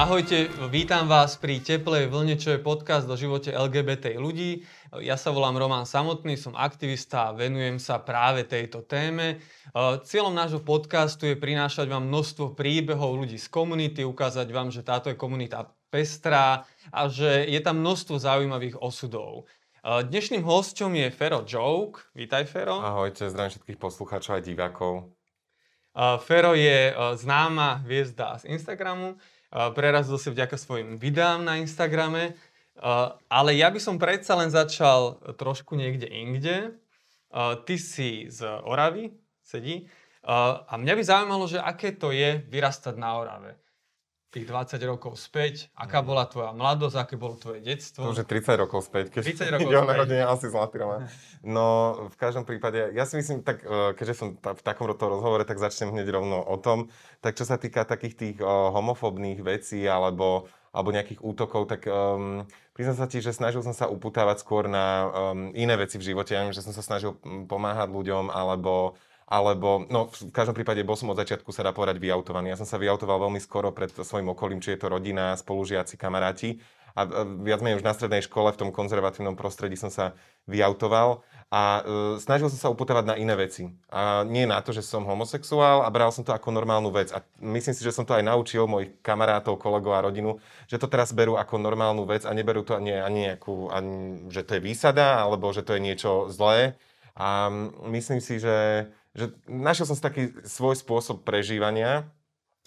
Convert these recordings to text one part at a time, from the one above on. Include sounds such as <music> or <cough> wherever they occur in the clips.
Ahojte, vítam vás pri Teplej vlne, čo je podcast do živote LGBT ľudí. Ja sa volám Roman Samotný, som aktivista a venujem sa práve tejto téme. Cieľom nášho podcastu je prinášať vám množstvo príbehov ľudí z komunity, ukázať vám, že táto je komunita pestrá a že je tam množstvo zaujímavých osudov. Dnešným hosťom je Fero Joke. Vítaj, Fero. Ahojte, zdravím všetkých poslucháčov a divákov. Fero je známa hviezda z Instagramu prerazil si vďaka svojim videám na Instagrame, ale ja by som predsa len začal trošku niekde inde. Ty si z Oravy, sedí, a mňa by zaujímalo, že aké to je vyrastať na Orave tých 20 rokov späť, aká mm. bola tvoja mladosť, aké bolo tvoje detstvo? To už je 30 rokov späť, keď 30 rokov <laughs> späť. narodenie asi zlatý roman. No, v každom prípade, ja si myslím, tak, e, keďže som v takomto rozhovore, tak začnem hneď rovno o tom. Tak čo sa týka takých tých uh, homofóbnych vecí alebo, alebo nejakých útokov, tak um, priznám sa ti, že snažil som sa uputávať skôr na um, iné veci v živote. Ja viem, že som sa snažil pomáhať ľuďom alebo alebo, no v každom prípade bol som od začiatku, sa dá povedať, vyautovaný. Ja som sa vyautoval veľmi skoro pred svojim okolím, či je to rodina, spolužiaci, kamaráti. A viac menej už na strednej škole, v tom konzervatívnom prostredí som sa vyautoval a e, snažil som sa uputávať na iné veci. A nie na to, že som homosexuál a bral som to ako normálnu vec. A myslím si, že som to aj naučil mojich kamarátov, kolegov a rodinu, že to teraz berú ako normálnu vec a neberú to ani, ani, nejakú, ani že to je výsada alebo že to je niečo zlé. A myslím si, že že našiel som si taký svoj spôsob prežívania,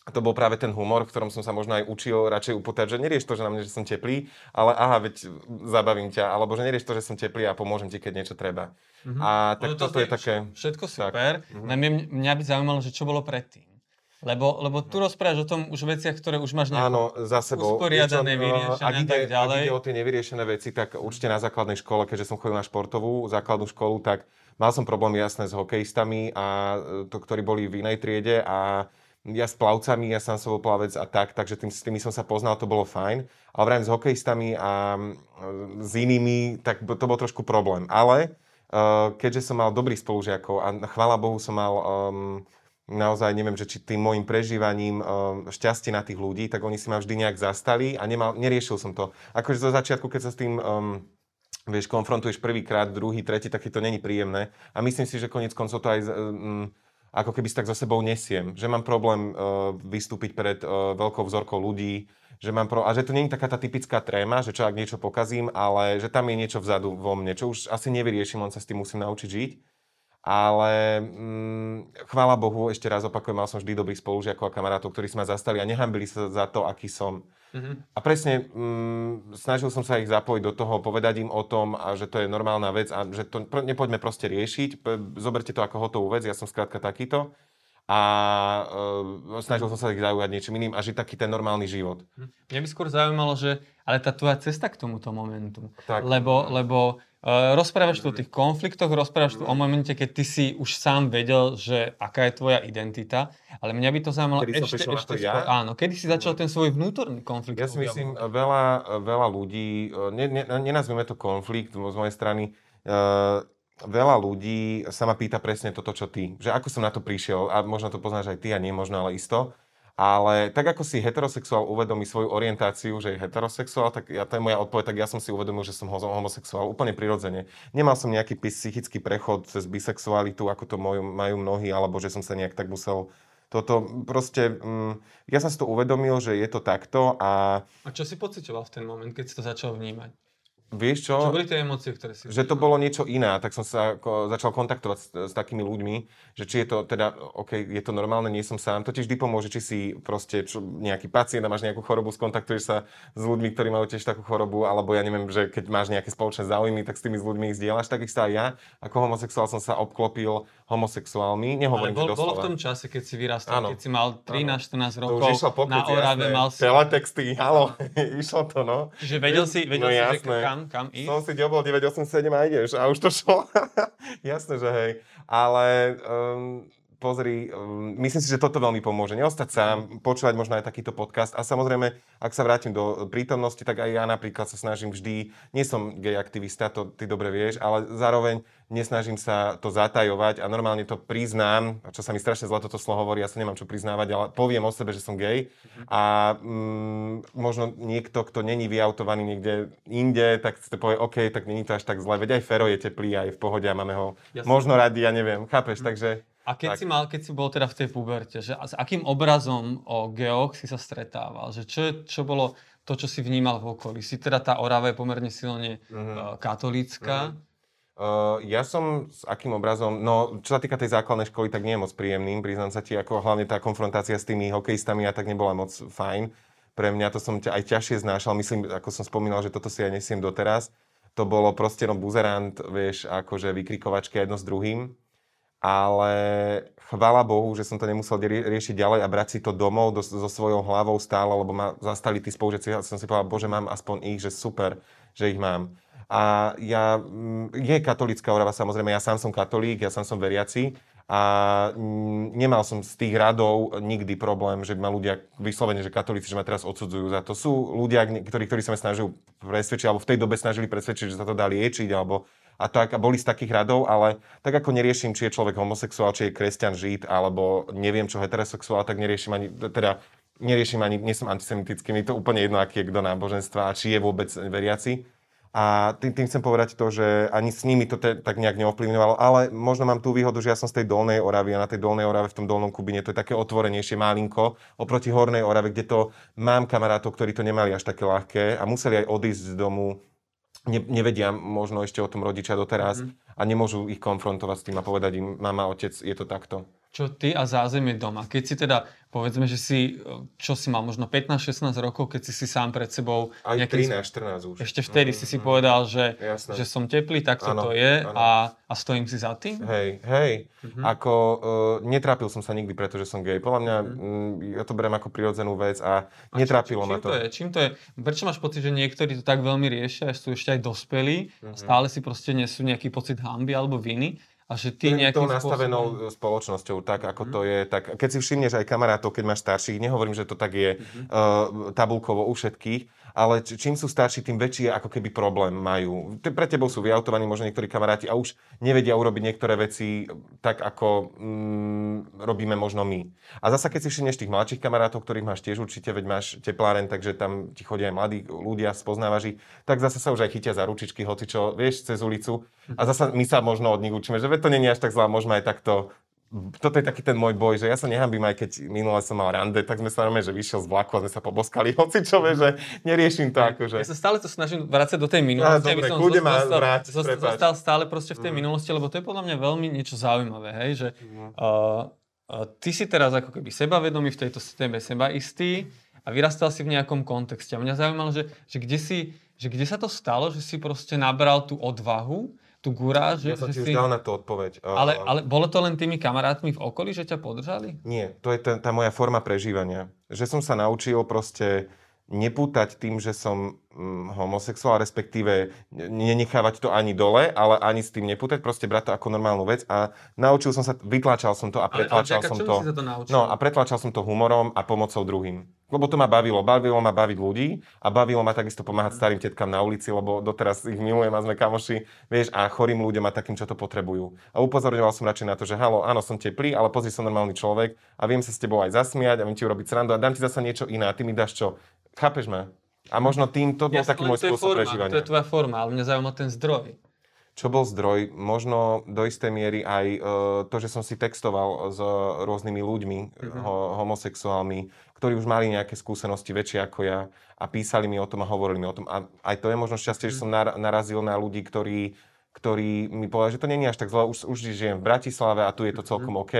a to bol práve ten humor, v ktorom som sa možno aj učil radšej upotať, že nerieš to, že na mňa, že som teplý, ale aha, veď zabavím ťa, alebo že nerieš to, že som teplý a pomôžem ti, keď niečo treba. Mm-hmm. A tak to toto je také... Všetko super. Tak. Mm-hmm. Mňa, mňa by zaujímalo, že čo bolo predtým. Lebo, lebo tu rozprávaš o tom už veciach, ktoré už máš Áno, za sebou. usporiadané, vyriešené a tak ďalej. Ak ide o tie nevyriešené veci, tak určite na základnej škole, keďže som chodil na športovú základnú školu, tak Mal som problém jasné s hokejistami, a e, to, ktorí boli v inej triede a ja s plavcami, ja sám som plavec a tak, takže tým, s tými som sa poznal, to bolo fajn. Ale vrajím s hokejistami a e, s inými, tak to bol trošku problém. Ale uh, keďže som mal dobrých spolužiakov a chvála Bohu som mal um, naozaj, neviem, že či tým môjim prežívaním um, šťastie na tých ľudí, tak oni si ma vždy nejak zastali a nemal, neriešil som to. Akože zo začiatku, keď sa s tým um, vieš, konfrontuješ prvýkrát, druhý, tretí, tak to není príjemné. A myslím si, že konec koncov to aj um, ako keby si tak za sebou nesiem. Že mám problém uh, vystúpiť pred uh, veľkou vzorkou ľudí, že mám pro... a že to je taká tá typická tréma, že čo ak niečo pokazím, ale že tam je niečo vzadu vo mne, čo už asi nevyriešim, len sa s tým musím naučiť žiť. Ale mm, chvála Bohu, ešte raz opakujem, mal som vždy dobrých spolužiakov a kamarátov, ktorí si ma zastali a nehambili sa za to, aký som. Mm-hmm. A presne mm, snažil som sa ich zapojiť do toho, povedať im o tom, a že to je normálna vec a že to nepoďme proste riešiť, zoberte to ako hotovú vec, ja som skrátka takýto a uh, snažil som sa ich zaujať niečím iným a žiť taký ten normálny život. Mhm. Mňa by skôr zaujímalo, že ale tá tvoja cesta k tomuto momentu, tak. lebo, lebo rozprávaš tu o tých konfliktoch, rozprávaš tu o momente, keď ty si už sám vedel, že aká je tvoja identita, ale mňa by to zaujímalo kedy ešte, ešte skôr. Ja? Áno, kedy si začal ten svoj vnútorný konflikt? Ja si myslím, veľa, veľa ľudí, ne, ne, nenazvime to konflikt z mojej strany, uh, veľa ľudí sa ma pýta presne toto, čo ty. Že ako som na to prišiel, a možno to poznáš aj ty, a nie možno, ale isto. Ale tak ako si heterosexuál uvedomí svoju orientáciu, že je heterosexuál, tak ja, to je moja odpoveď, tak ja som si uvedomil, že som homosexuál úplne prirodzene. Nemal som nejaký psychický prechod cez bisexualitu, ako to majú, mnohí, alebo že som sa nejak tak musel toto proste, mm, ja som si to uvedomil, že je to takto a... A čo si pocitoval v ten moment, keď si to začal vnímať? Vieš čo? Čo boli tie emócie, ktoré si... Že to bolo niečo iné, tak som sa ako, začal kontaktovať s, s takými ľuďmi, že či je to teda, OK, je to normálne, nie som sám. To tiež vždy pomôže, či si proste čo, nejaký pacient a máš nejakú chorobu, skontaktuješ sa s ľuďmi, ktorí majú tiež takú chorobu, alebo ja neviem, že keď máš nejaké spoločné záujmy, tak s tými ľuďmi ich zdieľaš. Takisto aj ja, ako homosexuál som sa obklopil homosexuálmi. Nehovorím, Ale bol, bolo v tom čase, keď si vyrastal, keď si mal 13-14 rokov, to na Orave mal si... Teletexty, halo, <laughs> išlo to, no. Čiže vedel si, vedel no, si že kam, kam ísť? Som si ďobol 987 a ideš a už to šlo. <laughs> jasné, že hej. Ale um, pozri, um, myslím si, že toto veľmi pomôže. Neostať sám, počúvať možno aj takýto podcast. A samozrejme, ak sa vrátim do prítomnosti, tak aj ja napríklad sa snažím vždy, nie som gay aktivista, to ty dobre vieš, ale zároveň nesnažím sa to zatajovať a normálne to priznám, čo sa mi strašne zle toto slovo hovorí, ja sa nemám čo priznávať, ale poviem o sebe, že som gay mm-hmm. a mm, možno niekto, kto není vyautovaný niekde inde, tak si to povie, OK, tak není to až tak zle, veď aj Fero je teplý, aj v pohode a máme ho Jasne. možno radi, ja neviem, chápeš, mm-hmm. takže... A keď tak. si mal, keď si bol teda v tej puberte, že s akým obrazom o geoch si sa stretával? Že čo, čo bolo to, čo si vnímal v okolí? Si teda tá Orava je pomerne silne mm-hmm. katolícka. Mm-hmm. Uh, ja som s akým obrazom, no čo sa týka tej základnej školy, tak nie je moc príjemným, priznám sa ti, ako hlavne tá konfrontácia s tými hokejistami a tak nebola moc fajn. Pre mňa to som ťa aj ťažšie znášal, myslím, ako som spomínal, že toto si aj nesiem doteraz. To bolo proste no buzerant, vieš, akože vykrikovačky jedno s druhým. Ale chvála Bohu, že som to nemusel riešiť ďalej a brať si to domov do, so svojou hlavou stále, lebo ma zastali tí spolužiaci a som si povedal, bože, mám aspoň ich, že super, že ich mám. A ja, mm, je katolická Orava samozrejme, ja sám som katolík, ja sám som veriaci a mm, nemal som z tých radov nikdy problém, že ma ľudia vyslovene, že katolíci, že ma teraz odsudzujú za to. Sú ľudia, ktorí, ktorí sa ma snažili presvedčiť, alebo v tej dobe snažili presvedčiť, že sa to dá liečiť, alebo a tak, a boli z takých radov, ale tak ako neriešim, či je človek homosexuál, či je kresťan, žid, alebo neviem čo heterosexuál, tak neriešim ani, teda neriešim ani, nie som antisemitický, mi to úplne jedno, aký je kto náboženstva a či je vôbec veriaci. A tým, tým chcem povedať to, že ani s nimi to te, tak nejak neovplyvňovalo, ale možno mám tú výhodu, že ja som z tej dolnej Oravy a na tej dolnej Orave v tom dolnom Kubine to je také otvorenejšie malinko oproti hornej Orave, kde to mám kamarátov, ktorí to nemali až také ľahké a museli aj odísť z domu ne, nevedia možno ešte o tom rodičia doteraz mm. a nemôžu ich konfrontovať s tým a povedať im, mama, otec, je to takto čo ty a zázemie doma. Keď si teda, povedzme, že si, čo si mal, možno 15-16 rokov, keď si si sám pred sebou... Aj nejaký, 13-14 už. Ešte vtedy mm, si si mm, povedal, že, že som teplý, tak to je a, a stojím si za tým? Hej, hej. Mm-hmm. Ako, uh, netrápil som sa nikdy, pretože som gay. Podľa mňa, mm-hmm. ja to berem ako prirodzenú vec a, a netrápilo ma to. to je? Čím to je? Prečo máš pocit, že niektorí to tak veľmi riešia, sú ešte aj dospelí mm-hmm. a stále si proste nesú nejaký pocit hamby alebo viny? A že ty nejakým nastavenou spôsobom... spoločnosťou, tak ako mm. to je, tak keď si všimneš aj kamarátov, keď máš starších, nehovorím, že to tak je mm-hmm. uh, tabulkovo u všetkých, ale čím sú starší, tým väčší ako keby problém majú. Pre tebou sú vyautovaní možno niektorí kamaráti a už nevedia urobiť niektoré veci tak, ako mm, robíme možno my. A zasa keď si všimneš tých mladších kamarátov, ktorých máš tiež určite, veď máš tepláren, takže tam ti chodia aj mladí ľudia, spoznávaš ich, tak zase sa už aj chytia za ručičky, hoci čo, vieš, cez ulicu. A zasa my sa možno od nich učíme, že to nie je až tak zlá, môžeme aj takto toto je taký ten môj boj, že ja sa nehambím, aj keď minule som mal rande, tak sme sa normálne, že vyšiel z vlaku a sme sa poboskali <laughs> hocičové, že neriešim to akože. Ja sa stále to snažím vrácať do tej minulosti, ja, dobre, aby som zostal, vráť, zostal, zostal stále proste v tej mm. minulosti, lebo to je podľa mňa veľmi niečo zaujímavé, hej, že uh, uh, ty si teraz ako keby sebavedomý v tejto téme, sebaistý a vyrastal si v nejakom kontexte. A mňa zaujímalo, že, že, kde si, že kde sa to stalo, že si proste nabral tú odvahu tú guráž. Ja som ti už dal na to odpoveď. Ale, ale bolo to len tými kamarátmi v okolí, že ťa podržali? Nie, to je tá, tá moja forma prežívania. Že som sa naučil proste nepútať tým, že som mm, homosexuál, respektíve nenechávať to ani dole, ale ani s tým nepútať, proste brať to ako normálnu vec a naučil som sa, vytlačal som to a pretlačal ale, ale som to. Si sa to naučil? No a pretlačal som to humorom a pomocou druhým. Lebo to ma bavilo. Bavilo ma baviť ľudí a bavilo ma takisto pomáhať starým tetkám na ulici, lebo doteraz ich milujem a sme kamoši, vieš, a chorým ľuďom a takým, čo to potrebujú. A upozorňoval som radšej na to, že halo, áno, som teplý, ale pozri, som normálny človek a viem sa s tebou aj zasmiať a viem ti urobiť srandu a dám ti zase niečo iné a ty mi dáš čo? Chápeš ma? A možno tým to bol ja, taký môj spôsob forma, prežívania. To je tvoja forma, ale mňa zaujíma ten zdroj. Čo bol zdroj? Možno do istej miery aj uh, to, že som si textoval s rôznymi ľuďmi, mm-hmm. ho, homosexuálmi, ktorí už mali nejaké skúsenosti väčšie ako ja a písali mi o tom a hovorili mi o tom. A aj to je možno šťastie, mm-hmm. že som nar- narazil na ľudí, ktorí, ktorí mi povedali, že to nie je až tak zle, už, už žijem v Bratislave a tu je to celkom mm-hmm. OK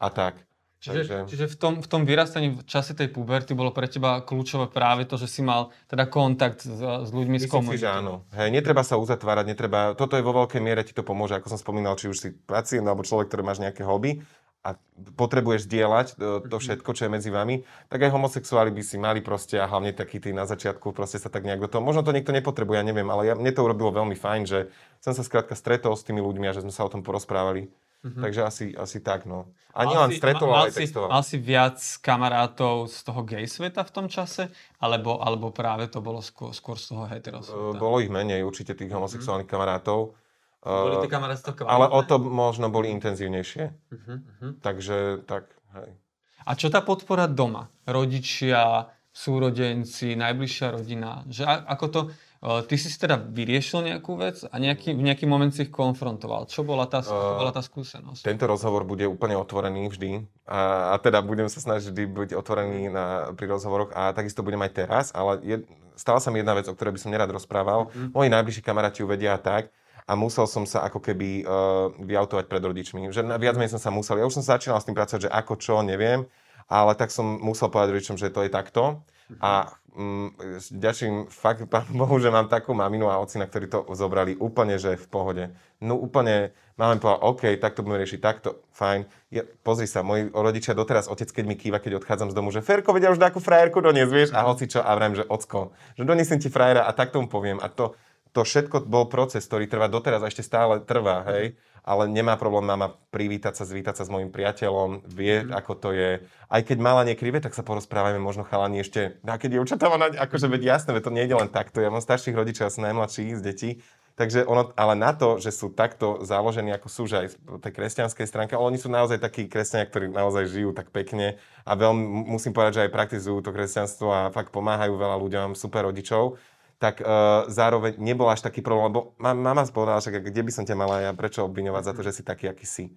a tak. Čiže, Takže... čiže v, tom, v tom vyrastaní v čase tej puberty bolo pre teba kľúčové práve to, že si mal teda kontakt s, s ľuďmi Myslím z komunity. si, že áno. Hej, netreba sa uzatvárať, netreba, toto je vo veľkej miere ti to pomôže, ako som spomínal, či už si pacient alebo človek, ktorý máš nejaké hobby a potrebuješ zdieľať to, to mhm. všetko, čo je medzi vami, tak aj homosexuáli by si mali proste a hlavne takí tí na začiatku proste sa tak nejak do toho, možno to niekto nepotrebuje, ja neviem, ale ja, mne to urobilo veľmi fajn, že som sa skrátka stretol s tými ľuďmi a že sme sa o tom porozprávali. Mm-hmm. Takže asi, asi tak, no. A nie len stretol, ale aj textoval. Mal si viac kamarátov z toho gay sveta v tom čase? Alebo, alebo práve to bolo skôr, skôr z toho hetero sveta? Uh, bolo ich menej, určite tých homosexuálnych mm-hmm. kamarátov. Uh, boli tie kamarátstvo Ale o to možno boli intenzívnejšie. Uh-huh. Takže tak, hej. A čo tá podpora doma? Rodičia, súrodenci, najbližšia rodina? Že ako to... Ty si teda vyriešil nejakú vec a nejaký, v nejaký moment si ich konfrontoval. Čo bola tá, uh, bola tá skúsenosť? Tento rozhovor bude úplne otvorený vždy. A, a teda budem sa snažiť vždy byť otvorený na, pri rozhovoroch a takisto budem aj teraz, ale je, stala sa mi jedna vec, o ktorej by som nerad rozprával. Mm. Moji najbližší kamaráti uvedia tak, a musel som sa ako keby uh, vyautovať pred rodičmi. Že viac menej som sa musel. Ja už som začínal s tým pracovať, že ako čo, neviem ale tak som musel povedať rodičom, že to je takto. A mm, ďačím fakt <laughs> pán Bohu, že mám takú maminu a ocina, ktorí to zobrali úplne, že v pohode. No úplne, máme povedal, OK, tak to budeme riešiť, takto, fajn. Ja, pozri sa, moji rodičia doteraz, otec, keď mi kýva, keď odchádzam z domu, že Ferko, vedia už takú frajerku doniesť, vieš, a hoci čo, a vrajím, že ocko, že doniesem ti frajera a tak tomu poviem. A to, to všetko bol proces, ktorý trvá doteraz a ešte stále trvá, hej ale nemá problém mama privítať sa, zvítať sa s mojim priateľom, vie, mm. ako to je. Aj keď mala niekrive, tak sa porozprávame, možno chalani ešte, a keď dievčatá má, akože veď jasné, veď to nejde len takto. Ja mám starších rodičov, ja som najmladší z detí, Takže ono, ale na to, že sú takto založení, ako sú, že aj tej kresťanskej stránky, ale oni sú naozaj takí kresťania, ktorí naozaj žijú tak pekne a veľmi, musím povedať, že aj praktizujú to kresťanstvo a fakt pomáhajú veľa ľuďom, super rodičov tak uh, zároveň nebol až taký problém, lebo mama povedala, že kde by som ťa mala ja prečo obviňovať za to, že si taký, aký si.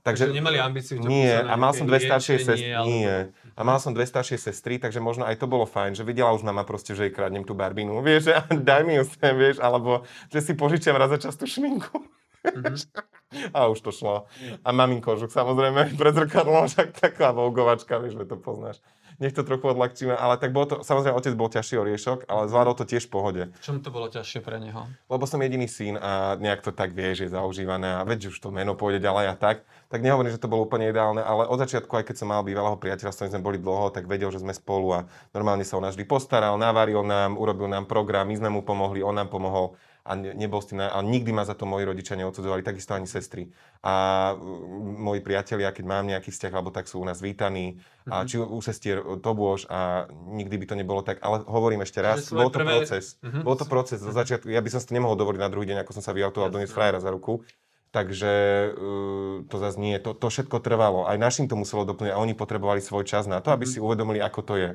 Takže, takže nemali ambíciu Nie, a mal som dve staršie sestry. Nie, nie. A mal som dve staršie sestry, takže možno aj to bolo fajn, že videla už mama proste, že jej kradnem tú barbinu, <laughs> vieš, že daj mi ju sem, vieš, alebo že si požičiam raz za čas tú šminku. <laughs> Mm-hmm. a už to šlo. A mamín kožuk, samozrejme, <laughs> pred zrkadlom, však taká vougovačka, vieš, že to poznáš nech to trochu odľahčíme, ale tak bolo to, samozrejme otec bol ťažší oriešok, ale zvládol to tiež v pohode. V čom to bolo ťažšie pre neho? Lebo som jediný syn a nejak to tak vieš, je zaužívané a veď už to meno pôjde ďalej a tak. Tak nehovorím, že to bolo úplne ideálne, ale od začiatku, aj keď som mal bývalého priateľa, s ktorým sme boli dlho, tak vedel, že sme spolu a normálne sa o nás vždy postaral, navaril nám, urobil nám program, my sme mu pomohli, on nám pomohol a nebol s tým, a nikdy ma za to moji rodičia neodsudzovali, takisto ani sestry. A moji priatelia, keď mám nejaký vzťah, alebo tak sú u nás vítaní, mm-hmm. a mhm. či u sestier to bôž a nikdy by to nebolo tak, ale hovorím ešte raz, bol to prvé... proces. Mm-hmm. Bol to proces zo začiatku, ja by som si to nemohol dovoliť na druhý deň, ako som sa vyautoval doniesť frajera za ruku. Takže uh, to zase nie, to, to všetko trvalo. Aj našim to muselo doplniť a oni potrebovali svoj čas na to, aby mm-hmm. si uvedomili, ako to je.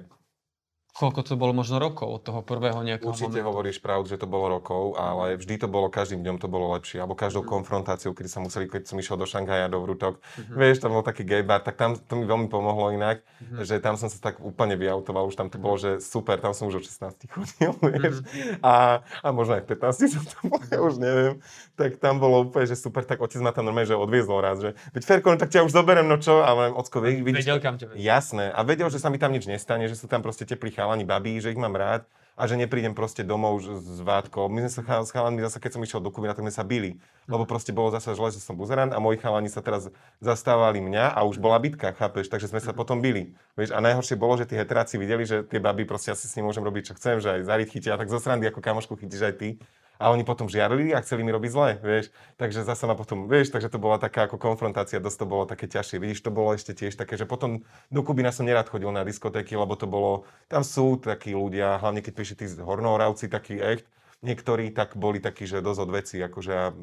Koľko to bolo možno rokov od toho prvého nejakého Určite momentu? hovoríš pravdu, že to bolo rokov, ale vždy to bolo, každým dňom to bolo lepšie. Alebo každou mm. konfrontáciou, kedy sa museli, keď som išiel do Šanghaja, do Vrutok, mm-hmm. vieš, tam bol taký gay bar, tak tam to mi veľmi pomohlo inak, mm-hmm. že tam som sa tak úplne vyautoval, už tam to bolo, že super, tam som už od 16 chodil, <laughs> vieš. Mm-hmm. A, a možno aj v 15 som tam bol, ja už neviem. Tak tam bolo úplne, že super, tak otec ma tam normálne, že odviezol raz, že veď Ferko, no tak ťa už zoberiem, no čo? A ocko, vidíš, vedel, kam ťa Jasné. A vedel, že sa mi tam nič nestane, že sú tam proste teplí chalani, babí, že ich mám rád a že neprídem proste domov s vátkou. My sme sa s chalami zase, keď som išiel do Kubina, tak sme sa bili. Lebo proste bolo zase zle, že som buzerant a moji chalani sa teraz zastávali mňa a už bola bitka, chápeš? Takže sme sa potom bili. Vieš, a najhoršie bolo, že tí heteráci videli, že tie baby proste asi s ním môžem robiť, čo chcem, že aj zaryť chytia, tak zo srandy ako kamošku chytíš aj ty a oni potom žiarili a chceli mi robiť zle, vieš. Takže zase ma potom, vieš, takže to bola taká ako konfrontácia, dosť to bolo také ťažšie. Vidíš, to bolo ešte tiež také, že potom do Kubina som nerad chodil na diskotéky, lebo to bolo, tam sú takí ľudia, hlavne keď píši tí hornohoravci, taký echt, niektorí tak boli takí, že dosť od veci, akože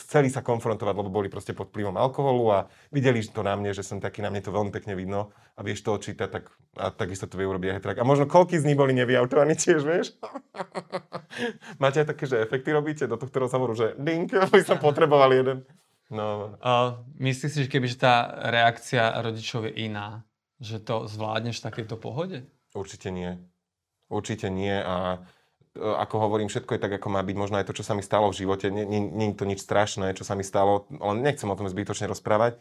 chceli sa konfrontovať, lebo boli proste pod vplyvom alkoholu a videli to na mne, že som taký, na mne to veľmi pekne vidno a vieš to očítať, tak a takisto to vie urobiť aj A možno koľky z nich boli nevyautovaní tiež, vieš? <laughs> Máte aj také, že efekty robíte do tohto rozhovoru, že ding, by som <laughs> potreboval jeden. No. Uh, myslíš si, že keby tá reakcia rodičov je iná, že to zvládneš v takejto pohode? Určite nie. Určite nie a ako hovorím, všetko je tak, ako má byť. Možno aj to, čo sa mi stalo v živote, je to nič strašné, čo sa mi stalo, len nechcem o tom zbytočne rozprávať.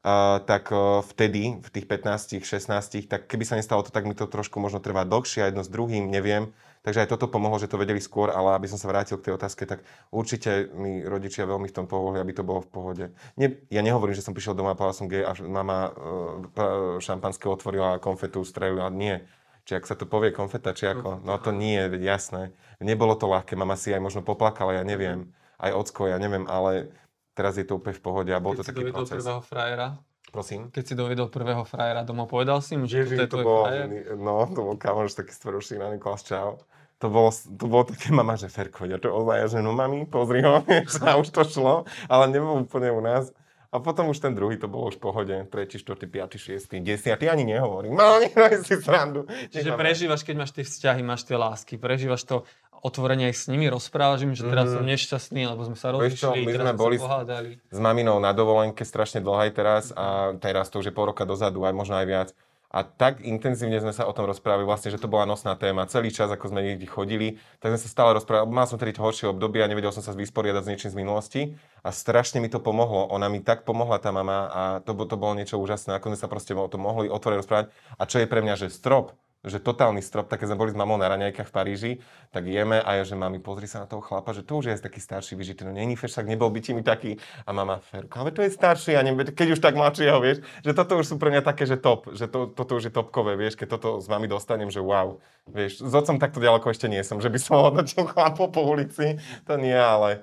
Uh, tak uh, vtedy, v tých 15, 16, tak keby sa nestalo to, tak mi to trošku možno trvá dlhšie, jedno s druhým, neviem. Takže aj toto pomohlo, že to vedeli skôr, ale aby som sa vrátil k tej otázke, tak určite mi rodičia veľmi v tom pomohli, aby to bolo v pohode. Nie, ja nehovorím, že som prišiel doma a povedal som gay a mama uh, šampanské otvorila konfetu, strelila. Nie či ak sa to povie konfeta, či ako, no to nie je jasné. Nebolo to ľahké, mama si aj možno poplakala, ja neviem, aj ocko, ja neviem, ale teraz je to úplne v pohode a bol Keď to taký proces. prvého frajera, Prosím? keď si dovedol prvého frajera domov, povedal si mu, že Ježiš, toto je to tvoj bol, frajer? no, to bol kamoš taký stverušný na Nikolás Čau. To bolo, to bolo také mama, že Ferko, ja to ozaj, že no mami, pozri ho, a <laughs> už to šlo, ale nebol úplne u nás. A potom už ten druhý, to bolo už v pohode, tretí, štvrtý, piatý, šiestý, desiatý, ani nehovorím, no, <laughs> si srandu. Čiže prežívaš, keď máš tie vzťahy, máš tie lásky, prežívaš to otvorenie aj s nimi, rozprávaš im, že teraz Mhm. som nešťastný, lebo sme sa rozišli, my sme boli s- pohádali. s maminou na dovolenke strašne dlhej teraz a teraz to už je pol roka dozadu, aj možno aj viac. A tak intenzívne sme sa o tom rozprávali, vlastne, že to bola nosná téma. Celý čas, ako sme niekde chodili, tak sme sa stále rozprávali. Mal som tedy horšie obdobie a nevedel som sa vysporiadať s niečím z minulosti. A strašne mi to pomohlo. Ona mi tak pomohla, tá mama, a to, to bolo niečo úžasné, ako sme sa proste o tom mohli otvoriť rozprávať. A čo je pre mňa, že strop, že totálny strop, tak keď sme boli s mamou na raňajkách v Paríži, tak jeme a ja, že mami, pozri sa na toho chlapa, že to už je taký starší, vyžitý, no není však nebol by ti mi taký. A mama, Ferko, ale to je starší, a neviem, keď už tak mladšieho, vieš, že toto už sú pre mňa také, že top, že to, toto už je topkové, vieš, keď toto s mami dostanem, že wow, vieš, s otcom takto ďaleko ešte nie som, že by som hodnotil chlapov po ulici, to nie, ale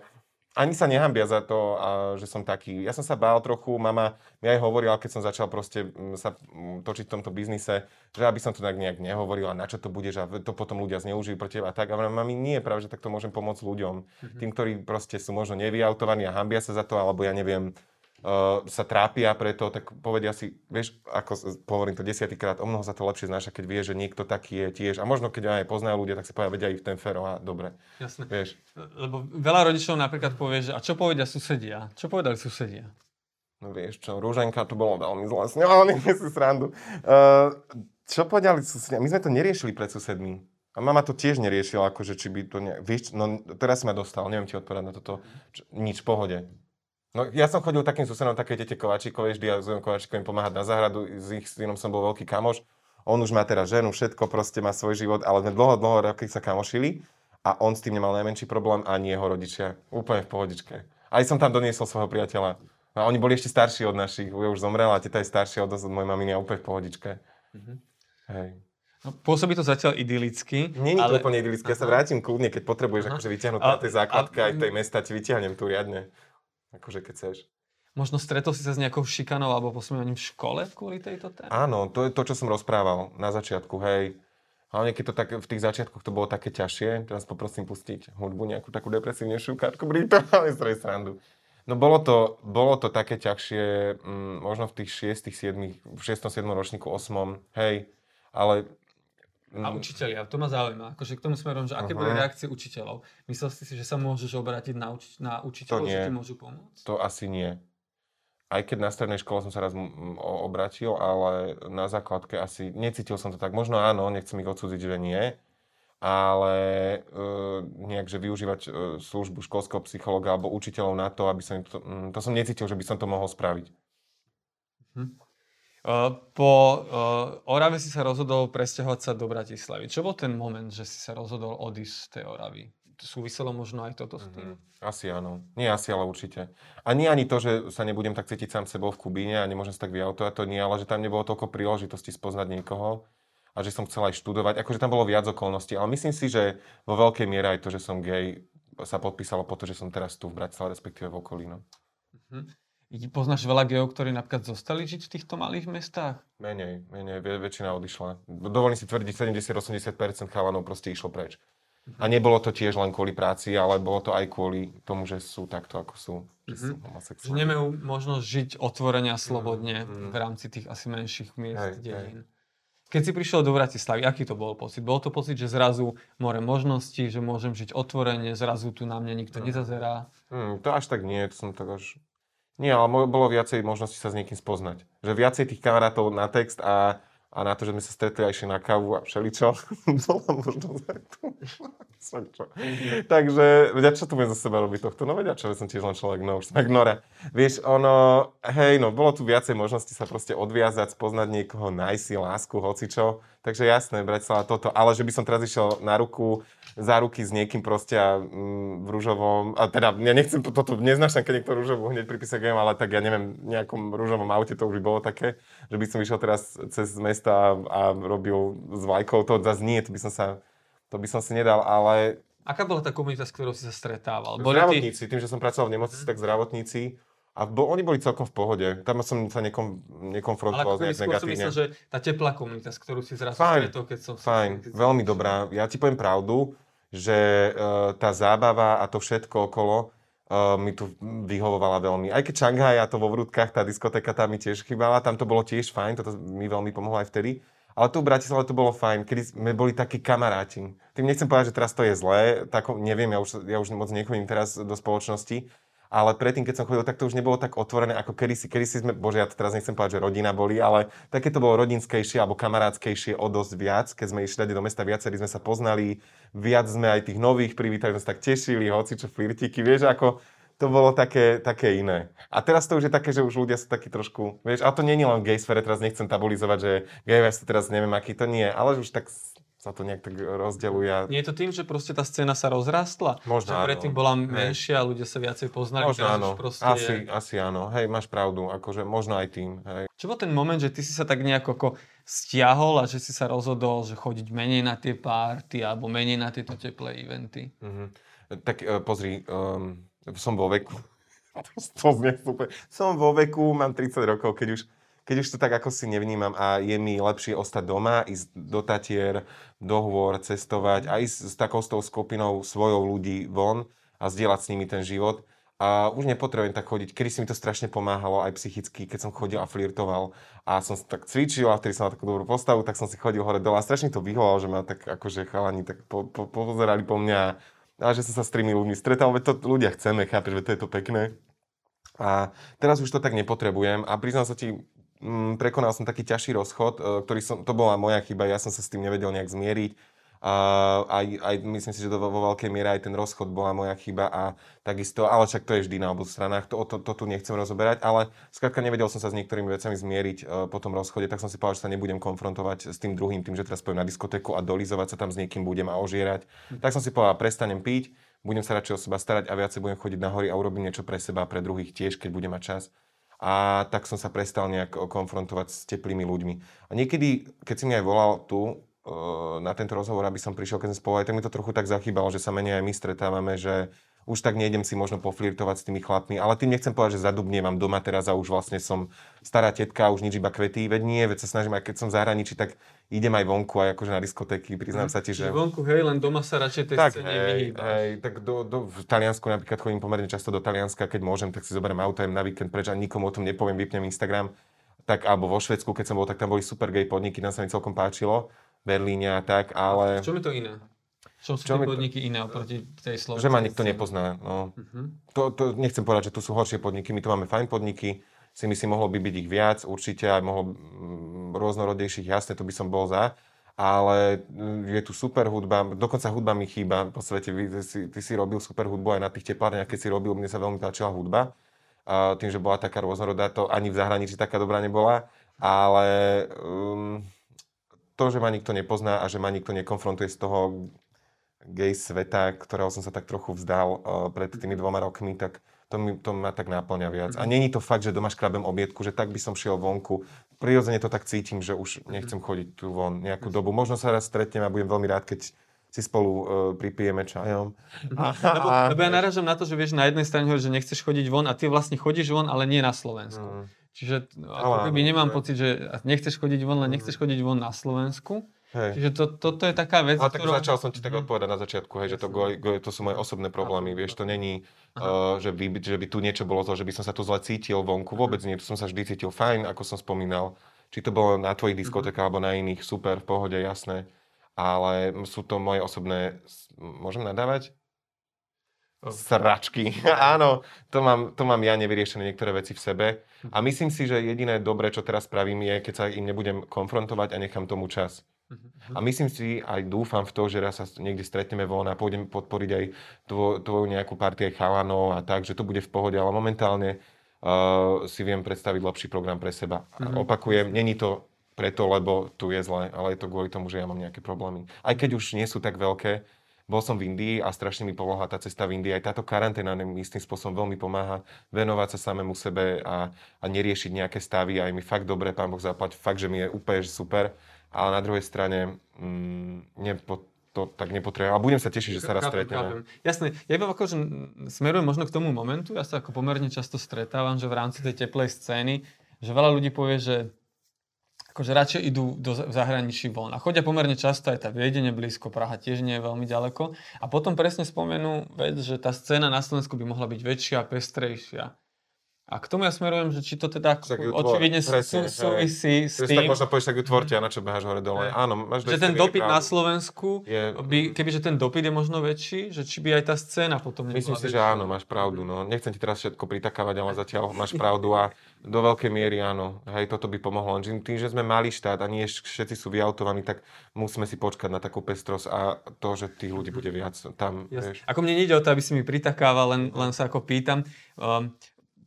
ani sa nehambia za to, a, že som taký. Ja som sa bál trochu, mama mi aj hovorila, keď som začal proste mm, sa mm, točiť v tomto biznise, že aby som to tak nejak nehovoril a na čo to budeš a to potom ľudia zneužijú teba a tak. A hovorím, mami, nie, práve, že takto môžem pomôcť ľuďom. Tým, ktorí proste sú možno nevyautovaní a hambia sa za to, alebo ja neviem, uh, sa trápia preto, tak povedia si, vieš, ako hovorím to desiatýkrát, o mnoho sa to lepšie znáša, keď vie, že niekto taký je tiež. A možno keď aj poznajú ľudia, tak si povedia, vedia ich ten féro a dobre, Jasné. vieš. Lebo veľa rodičov napríklad povie, že a čo povedia susedia? Čo povedali susedia? No vieš čo, Rúženka, to bolo veľmi zle ňou, nie si srandu. Uh, čo povedali susedia? My sme to neriešili pred susedmi. A mama to tiež neriešila, akože či by to ne... Vieš, no teraz si ma dostal, neviem ti odpovedať na toto. Čo, nič, pohode. No ja som chodil takým susedom, také tete Kovačíkovej, vždy ja s Kovačíkovým pomáhať na záhradu, s ich synom som bol veľký kamoš. On už má teraz ženu, všetko, proste má svoj život, ale sme dlho, dlho roky sa kamošili a on s tým nemal najmenší problém, ani jeho rodičia. Úplne v pohodičke. Aj som tam doniesol svojho priateľa. A oni boli ešte starší od našich, ja už zomrela, a teta je staršia od, od mojej maminy a úplne v pohodičke. Hej. No, pôsobí to zatiaľ idylicky. Není to ale... úplne idylické, ja sa vrátim kľudne, keď potrebuješ akože vyťahnuť A- na tej základke, a- aj tej mesta ti vyťahnem tu riadne. Akože keď chceš. Možno stretol si sa s nejakou šikanou alebo posmianím v škole kvôli tejto téme? Áno, to je to, čo som rozprával na začiatku, hej. Hlavne keď to tak, v tých začiatkoch to bolo také ťažšie, teraz poprosím pustiť hudbu, nejakú takú depresívnejšiu, Katku Brito, <laughs> ale z srandu. No bolo to, bolo to také ťažšie, mm, možno v tých 6, 7, v 6, 7 ročníku, 8, hej, ale... A mm, učiteľia, to ma zaujíma. Akože k tomu smerom, že aké Aha. boli reakcie učiteľov? Myslel si si, že sa môžeš obrátiť na, uči- na učiteľov, že ti môžu pomôcť? To asi nie. Aj keď na strednej škole som sa raz o- obratil, ale na základke asi necítil som to tak. Možno áno, nechcem ich odsúdiť, že nie, ale e, nejak, že využívať e, službu školského psychologa alebo učiteľov na to, aby som to, mm, to som necítil, že by som to mohol spraviť. Uh, po Orave si sa rozhodol presťahovať sa do Bratislavy. Čo bol ten moment, že si sa rozhodol odísť z tej Oravy? Súviselo možno aj toto s tým? Mhm. Asi áno. Nie asi, ale určite. A nie ani to, že sa nebudem tak cítiť sám sebou v Kubíne a nemôžem sa tak vyautovať, to nie, ale že tam nebolo toľko príležitostí spoznať niekoho a že som chcel aj študovať. Akože tam bolo viac okolností, ale myslím si, že vo veľkej miere aj to, že som gay, sa podpísalo po to, že som teraz tu v Bratislave, respektíve v okolí. No. I Poznáš veľa geov, ktorí napríklad zostali žiť v týchto malých mestách? Menej, menej, väč- väčšina odišla. Dovolím si tvrdiť, 70-80% chalanov proste išlo preč. A nebolo to tiež len kvôli práci, ale bolo to aj kvôli tomu, že sú takto, ako sú. Sú Že nemajú možnosť žiť otvorene a slobodne Mhm. v rámci tých asi menších miest, dedín. Keď si prišiel do Bratislavy, aký to bol pocit? Bol to pocit, že zrazu more možností, že môžem žiť otvorene, zrazu tu na mňa nikto nezazerá? Hmm, to až tak nie, to som tak až... Nie, ale bolo viacej možností sa s niekým spoznať. Že viacej tých kamarátov na text a, a na to, že sme sa stretli ešte na kávu a všeličo, bola tu. Všeličo. Takže, vedia, čo tu budem za seba robiť tohto? No vedia, čo, veď som tiež len človek, no už som jak Nora. Vieš, ono, hej, no, bolo tu viacej možností sa proste odviazať, spoznať niekoho, nájsť si lásku, hocičo. Takže jasné, Bratislava toto, ale že by som teraz išiel na ruku, za ruky s niekým proste a, mm, v rúžovom, a teda ja nechcem to, toto, neznášam, keď niekto rúžovú hneď pripísa ale tak ja neviem, v nejakom rúžovom aute to už by bolo také, že by som išiel teraz cez mesta a, a robil s vlajkou, to zase nie, to by som sa, to by som si nedal, ale Aká bola tá komunita, s ktorou si sa stretával? Boli zdravotníci, tým, že som pracoval v nemocnici, tak zdravotníci, A bo, oni boli celkom v pohode. Tam som sa nekom, Ale nekonfrontoval nejak negatívne. myslel, že tá teplá komunita, s ktorú si zrazu Fajn, stretol, keď som... Fajn, som- veľmi dobrá. Ja ti poviem pravdu, že uh, tá zábava a to všetko okolo uh, mi tu vyhovovala veľmi. Aj keď Šanghaj a to vo Vrútkach, tá diskotéka tam mi tiež chýbala, tam to bolo tiež fajn, toto mi veľmi pomohlo aj vtedy. Ale tu v Bratislave to bolo fajn, kedy sme boli takí kamaráti. Tým nechcem povedať, že teraz to je zlé, tak neviem, ja už, ja už moc nechodím teraz do spoločnosti, ale predtým, keď som chodil, tak to už nebolo tak otvorené ako kedysi. Kedysi sme, bože, ja teraz nechcem povedať, že rodina boli, ale také to bolo rodinskejšie alebo kamarátskejšie o dosť viac. Keď sme išli do mesta, viacerí sme sa poznali, viac sme aj tých nových privítali, sme sa tak tešili, hoci čo flirtiky, vieš, ako to bolo také, také iné. A teraz to už je také, že už ľudia sú takí trošku, vieš, a to nie je len v gay sfére, teraz nechcem tabulizovať, že gay sú teraz neviem aký to nie, ale už tak sa to nejak tak rozdeľuje. a- Nie je to tým, že proste tá scéna sa rozrastla? Možno že áno. predtým bola Hej. menšia, ľudia sa viacej poznali, Možno áno, proste asi, asi áno, hej, máš pravdu, akože možno aj tým, hej. Čo bol ten moment, že ty si sa tak nejako ako stiahol a že si sa rozhodol, že chodiť menej na tie párty alebo menej na tieto teplé eventy? Mhm. Tak e, pozri, um, som vo veku, <laughs> to znie super, som vo veku, mám 30 rokov, keď už, keď už to tak ako si nevnímam a je mi lepšie ostať doma, ísť do Tatier, do hôr, cestovať a ísť s takou s tou skupinou svojou ľudí von a zdieľať s nimi ten život. A už nepotrebujem tak chodiť. Kedy si mi to strašne pomáhalo aj psychicky, keď som chodil a flirtoval a som tak cvičil a vtedy som mal takú dobrú postavu, tak som si chodil hore dole a strašne to vyhovalo, že ma tak akože chalani tak po, po, pozerali po mňa a že som sa s tými ľuďmi stretal, veď to ľudia chceme, chápeš, veď to je to pekné. A teraz už to tak nepotrebujem a priznám sa ti, prekonal som taký ťažší rozchod, e, ktorý som, to bola moja chyba, ja som sa s tým nevedel nejak zmieriť. A aj, aj myslím si, že to vo veľkej miere aj ten rozchod bola moja chyba a takisto, ale však to je vždy na oboch stranách, to, to, to tu nechcem rozoberať, ale skrátka nevedel som sa s niektorými vecami zmieriť uh, po tom rozchode, tak som si povedal, že sa nebudem konfrontovať s tým druhým, tým, že teraz pôjdem na diskotéku a dolizovať sa tam s niekým budem a ožierať. Tak som si povedal, prestanem piť, budem sa radšej o seba starať a viacej budem chodiť na hory a urobím niečo pre seba a pre druhých tiež, keď budem mať čas. A tak som sa prestal nejak o, konfrontovať s teplými ľuďmi. A niekedy, keď si mi aj volal tu e, na tento rozhovor, aby som prišiel, keď sme spolu, aj tak mi to trochu tak zachýbalo, že sa menej aj my stretávame, že už tak nejdem si možno poflirtovať s tými chlapmi, ale tým nechcem povedať, že zadubnievam doma teraz a už vlastne som stará tetka, už nič iba kvety, veď nie, veď sa snažím, aj keď som v zahraničí, tak idem aj vonku, aj akože na diskotéky, priznám sa ti, že... Vonku, hej, len doma sa radšej tej Tak, scéne hej, hej, tak do, do, v Taliansku napríklad chodím pomerne často do Talianska, keď môžem, tak si zoberiem auto, na víkend preč a nikomu o tom nepoviem, vypnem Instagram. Tak, alebo vo Švedsku, keď som bol, tak tam boli super gay podniky, tam sa mi celkom páčilo, Berlíne a tak, ale V čom je to iné? V čom sú Čo tie mi to- podniky iné oproti tej slovenskej že ma nikto nepozná. No. Mhm. To, to nechcem povedať, že tu sú horšie podniky, my tu máme fajn podniky, si myslím, mohlo by byť ich viac, určite aj mohlo rôznorodejších, jasne, to by som bol za, ale mm, je tu super hudba, dokonca hudba mi chýba po svete, ty, si, ty si robil super hudbu aj na tých teplárniach, keď si robil, mne sa veľmi páčila hudba, a tým, že bola taká rôznorodá, to ani v zahraničí taká dobrá nebola, ale um, to, že ma nikto nepozná a že ma nikto nekonfrontuje z toho gay sveta, ktorého som sa tak trochu vzdal uh, pred tými dvoma rokmi, tak to, mi, to ma tak náplňa viac. A není to fakt, že doma škrabem obietku, že tak by som šiel vonku. Prirodzene to tak cítim, že už nechcem chodiť tu von nejakú dobu. Možno sa raz stretnem a budem veľmi rád, keď si spolu uh, pripijeme čajom. Lebo, lebo ja narážam na to, že vieš, na jednej strane hovoríš, že nechceš chodiť von a ty vlastne chodíš von, ale nie na Slovensku. Mm. Čiže no, Ale ako keby áno, nemám že- pocit, že nechceš chodiť von, len nechceš chodiť von na Slovensku. Hej. Čiže to, toto je taká vec, Ale tak ktorou- začal som ti tak Mhm. odpovedať na začiatku, hej, že to, go, go, to sú moje osobné problémy, vieš, to není, uh, že, by, že by tu niečo bolo zle, že by som sa tu zle cítil vonku, vôbec nie, tu som sa vždy cítil fajn, ako som spomínal, či to bolo na tvojich diskotékach alebo na iných, super, v pohode, jasné, ale sú to moje osobné, môžem nadávať? Sračky. <laughs> Áno, to mám, to mám ja nevyriešené niektoré veci v sebe. A myslím si, že jediné dobré, čo teraz spravím, je, keď sa im nebudem konfrontovať a nechám tomu čas. A myslím si, aj dúfam v to, že raz sa niekde stretneme von a pôjdem podporiť aj tvo, tvoju nejakú partiu chalanov a tak, že to bude v pohode, ale momentálne uh, si viem predstaviť lepší program pre seba. A Mhm. opakujem, není to preto, lebo tu je zle, ale je to kvôli tomu, že ja mám nejaké problémy. Aj keď už nie sú tak veľké, bol som v Indii a strašne mi pomohla tá cesta v Indii. Aj táto karanténa mi istým spôsobom veľmi pomáha venovať sa samému sebe a, a neriešiť nejaké stavy. Aj mi fakt dobre, pán Boh zaplať, fakt, že mi je úplne super. Ale na druhej strane, mm, nepo, to tak nepotrebujem. A budem sa tešiť, že sa raz stretneme. Jasné, ja iba akože smerujem možno k tomu momentu, ja sa ako pomerne často stretávam, že v rámci tej teplej scény, že veľa ľudí povie, že akože radšej idú do zahraničí von. A chodia pomerne často, aj tak Viedene blízko, Praha tiež nie je veľmi ďaleko. A potom presne spomenú vec, že tá scéna na Slovensku by mohla byť väčšia, pestrejšia. A k tomu ja smerujem, že či to teda tvor- očividne hej. súvisí s tým, tak možno povieš, tak ju tvorte, a na čo beháš hore dole. Hej. Áno, máš že ten dopyt na. Slovensku, Je- by, kebyže ten dopyt je možno väčší, že či by aj tá scéna potom nebola Myslím si, že áno, máš pravdu. No. Nechcem ti teraz všetko pritakávať, ale zatiaľ máš pravdu a do veľkej miery áno. Hej, toto by pomohlo. Len tým, že sme malý štát a nie vš- všetci sú vyautovaní, tak musíme si počkať na takú pestrosť a to, že tých ľudí bude viac tam, Jasne. vieš. Ako mne nejde o to, aby si mi pritakával, len, len sa ako pýtam. Um,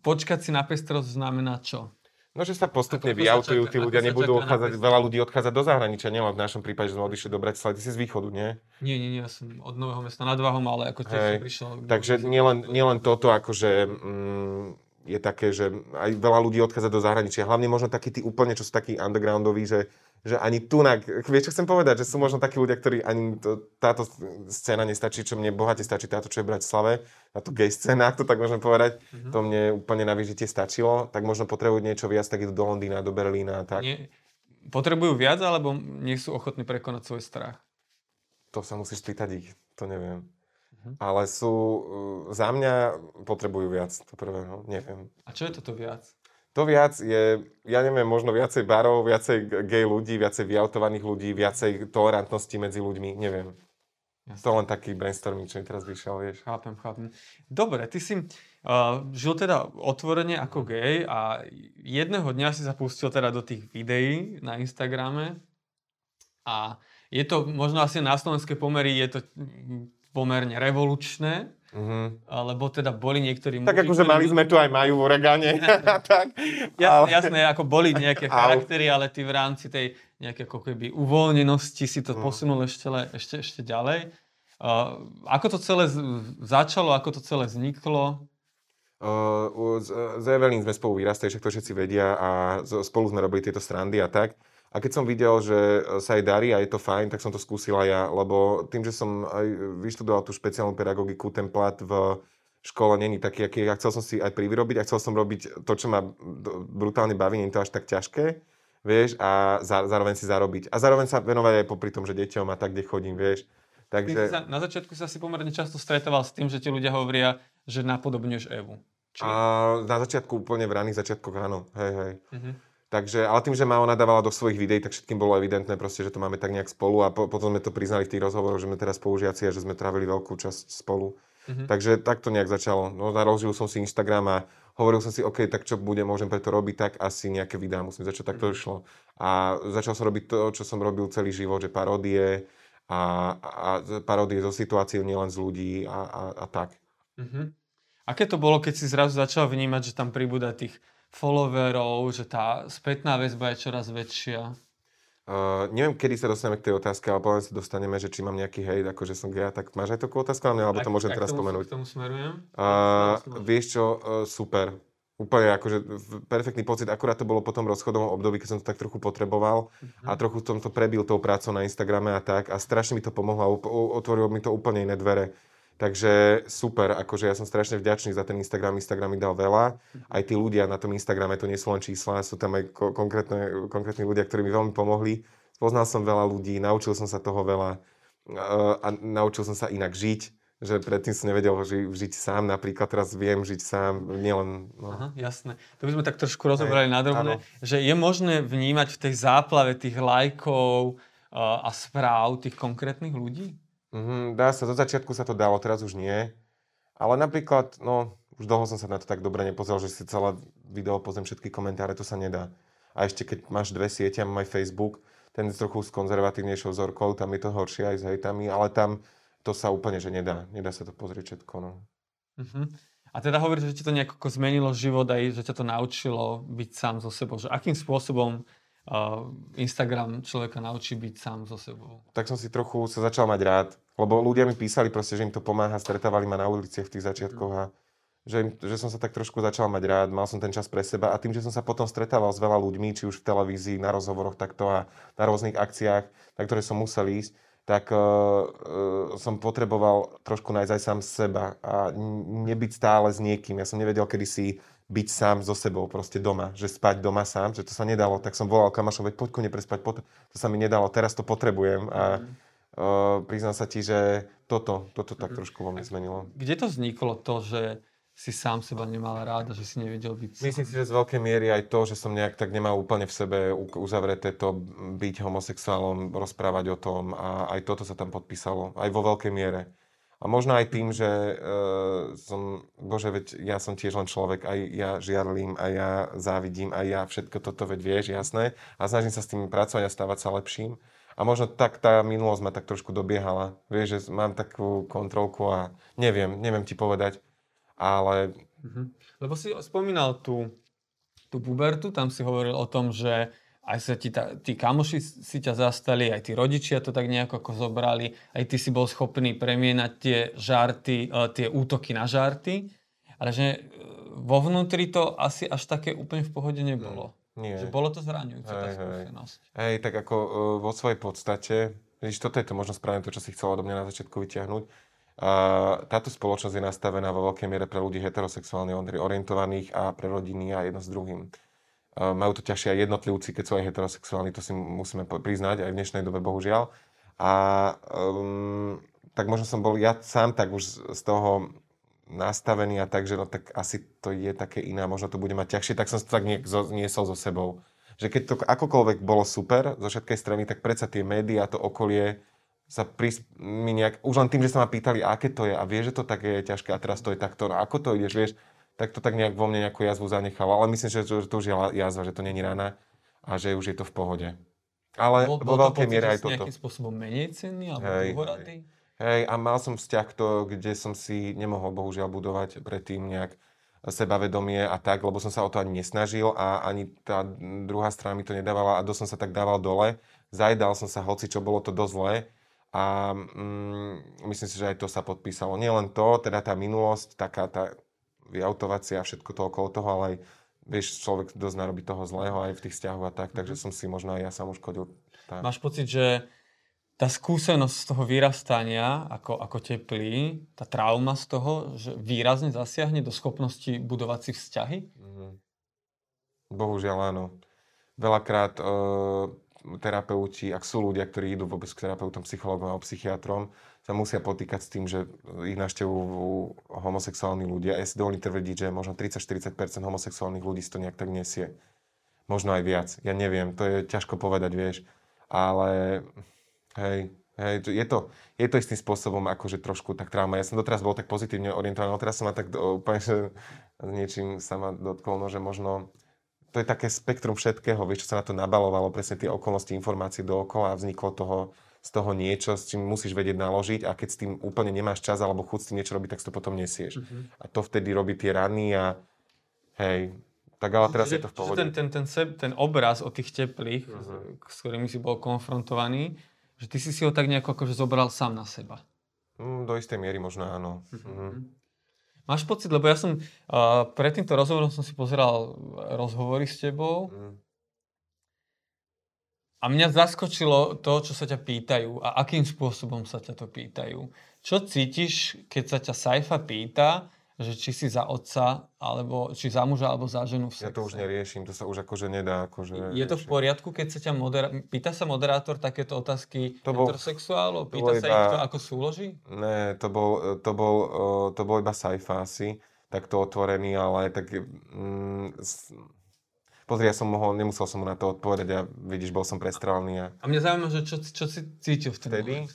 počkať si na pestrosť znamená čo? No, že sa postupne vyautujú, tí ľudia nebudú odchádzať, veľa ľudí odchádza do zahraničia, nielen v našom prípade, že sme odišli do Bratislavy, ty si z východu, nie? Nie, nie, nie, ja som od Nového mesta nad Váhom, ale ako tiež som prišiel. Takže nielen, nielen toto, akože mm, je také, že aj veľa ľudí odchádza do zahraničia. Hlavne možno takí tí úplne, čo sú takí undergroundoví, že, že ani tu, vieš, čo chcem povedať, že sú možno takí ľudia, ktorí ani to, táto scéna nestačí, čo mne bohate stačí táto, čo je v Bratislave, táto gay scéna, ak to tak môžem povedať, Mhm. to mne úplne na vyžitie stačilo, tak možno potrebujú niečo viac, tak idú do Londýna, do Berlína a tak. Nie, potrebujú viac, alebo nie sú ochotní prekonať svoj strach? To sa musíš spýtať ich, to neviem. Mhm. Ale sú, uh, za mňa potrebujú viac, to prvé, no, neviem. A čo je toto viac? To viac je, ja neviem, možno viacej barov, viacej gay ľudí, viacej vyautovaných ľudí, viacej tolerantnosti medzi ľuďmi, neviem. Jasne. To len taký brainstorming, čo mi teraz vyšiel, vieš. Chápem, chápem. Dobre, ty si uh, žil teda otvorene ako gay a jedného dňa si sa pustil teda do tých videí na Instagrame a je to možno asi na slovenské pomery je to pomerne revolučné, Mhm. lebo teda boli niektorí Tak akože mali sme tu aj majú v Oregane. <laughs> <laughs> tak. Jasné, ale- jasné, ako boli nejaké <laughs> charaktery, ale ty v rámci tej nejaké ako keby uvoľnenosti si to Mm. posunul ešte, le- ešte, ešte ďalej. Uh, ako to celé z- začalo, ako to celé vzniklo? Uh, s, s Evelyn sme spolu vyrastali, však to všetci vedia a spolu sme robili tieto strandy a tak. A keď som videl, že sa jej darí a je to fajn, tak som to skúsil aj ja, lebo tým, že som aj vyštudoval tú špeciálnu pedagogiku, ten plat v škole není taký, aký ja chcel som si aj privyrobiť a chcel som robiť to, čo ma brutálne baví, nie je to až tak ťažké, vieš, a zá, zároveň si zarobiť. A zároveň sa venovať aj popri tom, že deťom a tak, kde chodím, vieš. Takže... sa, na začiatku sa si pomerne často stretával s tým, že ti ľudia hovoria, že napodobňuješ Evu. Či... A na začiatku, úplne v raných začiatkoch, áno, hej, hej. Mhm. Takže, ale tým, že ma ona dávala do svojich videí, tak všetkým bolo evidentné proste, že to máme tak nejak spolu a po, potom sme to priznali v tých rozhovoroch, že sme teraz spolužiaci a že sme trávili veľkú časť spolu. Mhm. Takže tak to nejak začalo. No, naložil som si Instagram a hovoril som si, OK, tak čo bude, môžem preto robiť, tak asi nejaké videá musím začať, tak to išlo. A začal som robiť to, čo som robil celý život, že paródie a, a paródie zo situácií, nielen z ľudí a, a, a tak. Mhm. Aké to bolo, keď si zrazu začal vnímať, že tam pribúda tých followerov, že tá spätná väzba je čoraz väčšia? Uh, neviem, kedy sa dostaneme k tej otázke, ale poviem sa dostaneme, že či mám nejaký hejt, akože som gay, tak máš aj takú otázku na mňa, alebo to môžem teraz spomenúť. K tomu smerujem. Uh, vieš čo, uh, super. Úplne akože perfektný pocit, akurát to bolo po tom rozchodovom období, keď som to tak trochu potreboval Mhm. a trochu som to prebil tou prácou na Instagrame a tak a strašne mi to pomohlo a otvorilo mi to úplne iné dvere. Takže super, akože ja som strašne vďačný za ten Instagram, Instagram mi dal veľa. Aj tí ľudia na tom Instagrame, to nie sú len čísla, sú tam aj ko- konkrétne, konkrétni ľudia, ktorí mi veľmi pomohli. Poznal som veľa ľudí, naučil som sa toho veľa a naučil som sa inak žiť, že predtým som nevedel ži- žiť sám, napríklad teraz viem žiť sám, nielen... No. Aha, jasné. To by sme tak trošku rozobrali na drobné, áno. že je možné vnímať v tej záplave tých lajkov a správ tých konkrétnych ľudí? Mhm, dá sa, zo začiatku sa to dalo, teraz už nie. Ale napríklad, no, už dlho som sa na to tak dobre nepozrel, že si celé video pozriem všetky komentáre, to sa nedá. A ešte keď máš dve siete, mám aj Facebook, ten je trochu s konzervatívnejšou vzorkou, tam je to horšie aj s hejtami, ale tam to sa úplne, že nedá. Nedá sa to pozrieť všetko, no. Uh-huh. A teda hovoríš, že ti to nejako zmenilo život aj, že ťa to naučilo byť sám so sebou. Že akým spôsobom Instagram človeka naučí byť sám so sebou? Tak som si trochu sa začal mať rád, lebo ľudia mi písali proste, že im to pomáha, stretávali ma na uliciach v tých začiatkoch a že, im, že som sa tak trošku začal mať rád, mal som ten čas pre seba a tým, že som sa potom stretával s veľa ľuďmi, či už v televízii, na rozhovoroch takto a na rôznych akciách, na ktoré som musel ísť, tak uh, uh, som potreboval trošku nájsť aj sám seba a nebyť stále s niekým. Ja som nevedel kedysi byť sám so sebou proste doma, že spať doma sám, že to sa nedalo. Tak som volal kamašom, veď poď kone prespať, poď. to sa mi nedalo, teraz to potrebujem a mm. uh, priznám sa ti, že toto, toto tak mm. trošku vo mne zmenilo. Kde to vzniklo to, že si sám seba nemal rád a že si nevedel byť Myslím si, že z veľkej miery aj to, že som nejak tak nemal úplne v sebe uzavreté to byť homosexuálom, rozprávať o tom a aj toto sa tam podpísalo, aj vo veľkej miere. A možno aj tým, že uh, som, bože, veď ja som tiež len človek, aj ja žiarlím, aj ja závidím, aj ja všetko toto, veď vieš, jasné. A snažím sa s tým pracovať a stávať sa lepším. A možno tak tá minulosť ma tak trošku dobiehala. Vieš, že mám takú kontrolku a neviem, neviem ti povedať ale... Mm-hmm. Lebo si spomínal tú, tú pubertu, tam si hovoril o tom, že aj sa ti ta, tí kamoši si ťa zastali, aj tí rodičia to tak nejako ako zobrali, aj ty si bol schopný premienať tie žarty, uh, tie útoky na žarty, ale že e, vo vnútri to asi až také úplne v pohode nebolo. Nie. Že bolo to zraňujúce, tá skúsenosť. Hej, tak ako uh, vo svojej podstate, vidíš, toto je to možno správne to, čo si chcela do mňa na začiatku vyťahnuť, táto spoločnosť je nastavená vo veľkej miere pre ľudí heterosexuálne orientovaných a pre rodiny a jedno s druhým. Majú to ťažšie aj jednotlivci, keď sú aj heterosexuálni, to si musíme priznať aj v dnešnej dobe, bohužiaľ. A um, tak možno som bol ja sám tak už z toho nastavený a tak, že no tak asi to je také iné, možno to bude mať ťažšie, tak som to tak niesol so sebou. Že keď to akokoľvek bolo super zo všetkej strany, tak predsa tie médiá, to okolie sa pris, mi nejak, už len tým, že sa ma pýtali, aké to je a vie, že to také je ťažké a teraz to je takto, no ako to ideš, vieš, tak to tak nejak vo mne nejakú jazvu zanechalo, ale myslím, že, že to už je jazva, že to není rána a že už je to v pohode. Ale bol, vo veľkej miere aj toto. nejakým spôsobom menej cenný alebo hej, hej, hej, a mal som vzťah, to, kde som si nemohol bohužiaľ budovať predtým nejak sebavedomie a tak, lebo som sa o to ani nesnažil a ani tá druhá strana mi to nedávala a dosť som sa tak dával dole. Zajedal som sa, hoci čo bolo to dosť zlé a mm, myslím si, že aj to sa podpísalo. Nie len to, teda tá minulosť, taká tá vyautovacia a všetko to okolo toho, ale aj vieš, človek dosť narobí toho zlého aj v tých vzťahoch a tak, takže mhm. som si možno aj ja sám uškodil. Tak. Máš pocit, že tá skúsenosť z toho vyrastania ako, ako teplý, tá trauma z toho, že výrazne zasiahne do schopnosti budovať si vzťahy? Mm. Bohužiaľ áno. Veľakrát uh, terapeuti, ak sú ľudia, ktorí idú vôbec k terapeutom, psychologom alebo psychiatrom, sa musia potýkať s tým, že ich naštevujú homosexuálni ľudia. Ja si dovolím tvrdiť, že možno 30-40% homosexuálnych ľudí si to nejak tak nesie. Možno aj viac. Ja neviem, to je ťažko povedať, vieš. Ale hej, hej je, to, je to istým spôsobom akože trošku tak trauma. Ja som doteraz bol tak pozitívne orientovaný, ale teraz som ma tak úplne, že niečím sa ma dotkol, no, že možno to je také spektrum všetkého, vieš, čo sa na to nabalovalo, presne tie okolnosti, informácie dookola a vzniklo toho, z toho niečo, s čím musíš vedieť naložiť a keď s tým úplne nemáš čas alebo chuť s tým niečo robiť, tak to potom nesieš. Uh-huh. A to vtedy robí tie rany a hej, tak ale teraz čiže, je to v pohode. Ten, ten, ten, ten, ten obraz o tých teplých, uh-huh. s ktorými si bol konfrontovaný, že ty si si ho tak nejako akože zobral sám na seba. Mm, do istej miery možno áno. Uh-huh. Uh-huh. Máš pocit, lebo ja som uh, pred týmto rozhovorom som si pozeral rozhovory s tebou mm. A mňa zaskočilo to, čo sa ťa pýtajú a akým spôsobom sa ťa to pýtajú. Čo cítiš, keď sa ťa Saifa pýta, že či si za otca, alebo či za muža, alebo za ženu v sexe. Ja to už neriešim, to sa už akože nedá. Akože je to v poriadku, keď sa ťa modera- pýta sa moderátor takéto otázky to bol, heterosexuálov? Pýta sa iba, ich to, ako súloží? Ne, to bol, to bol, to bol iba sci-fi asi, takto otvorený, ale tak... Mm, Pozri, ja som mohol, nemusel som mu na to odpovedať a vidíš, bol som prestrelený. A, a mňa zaujíma, že čo, čo si cítil vtedy?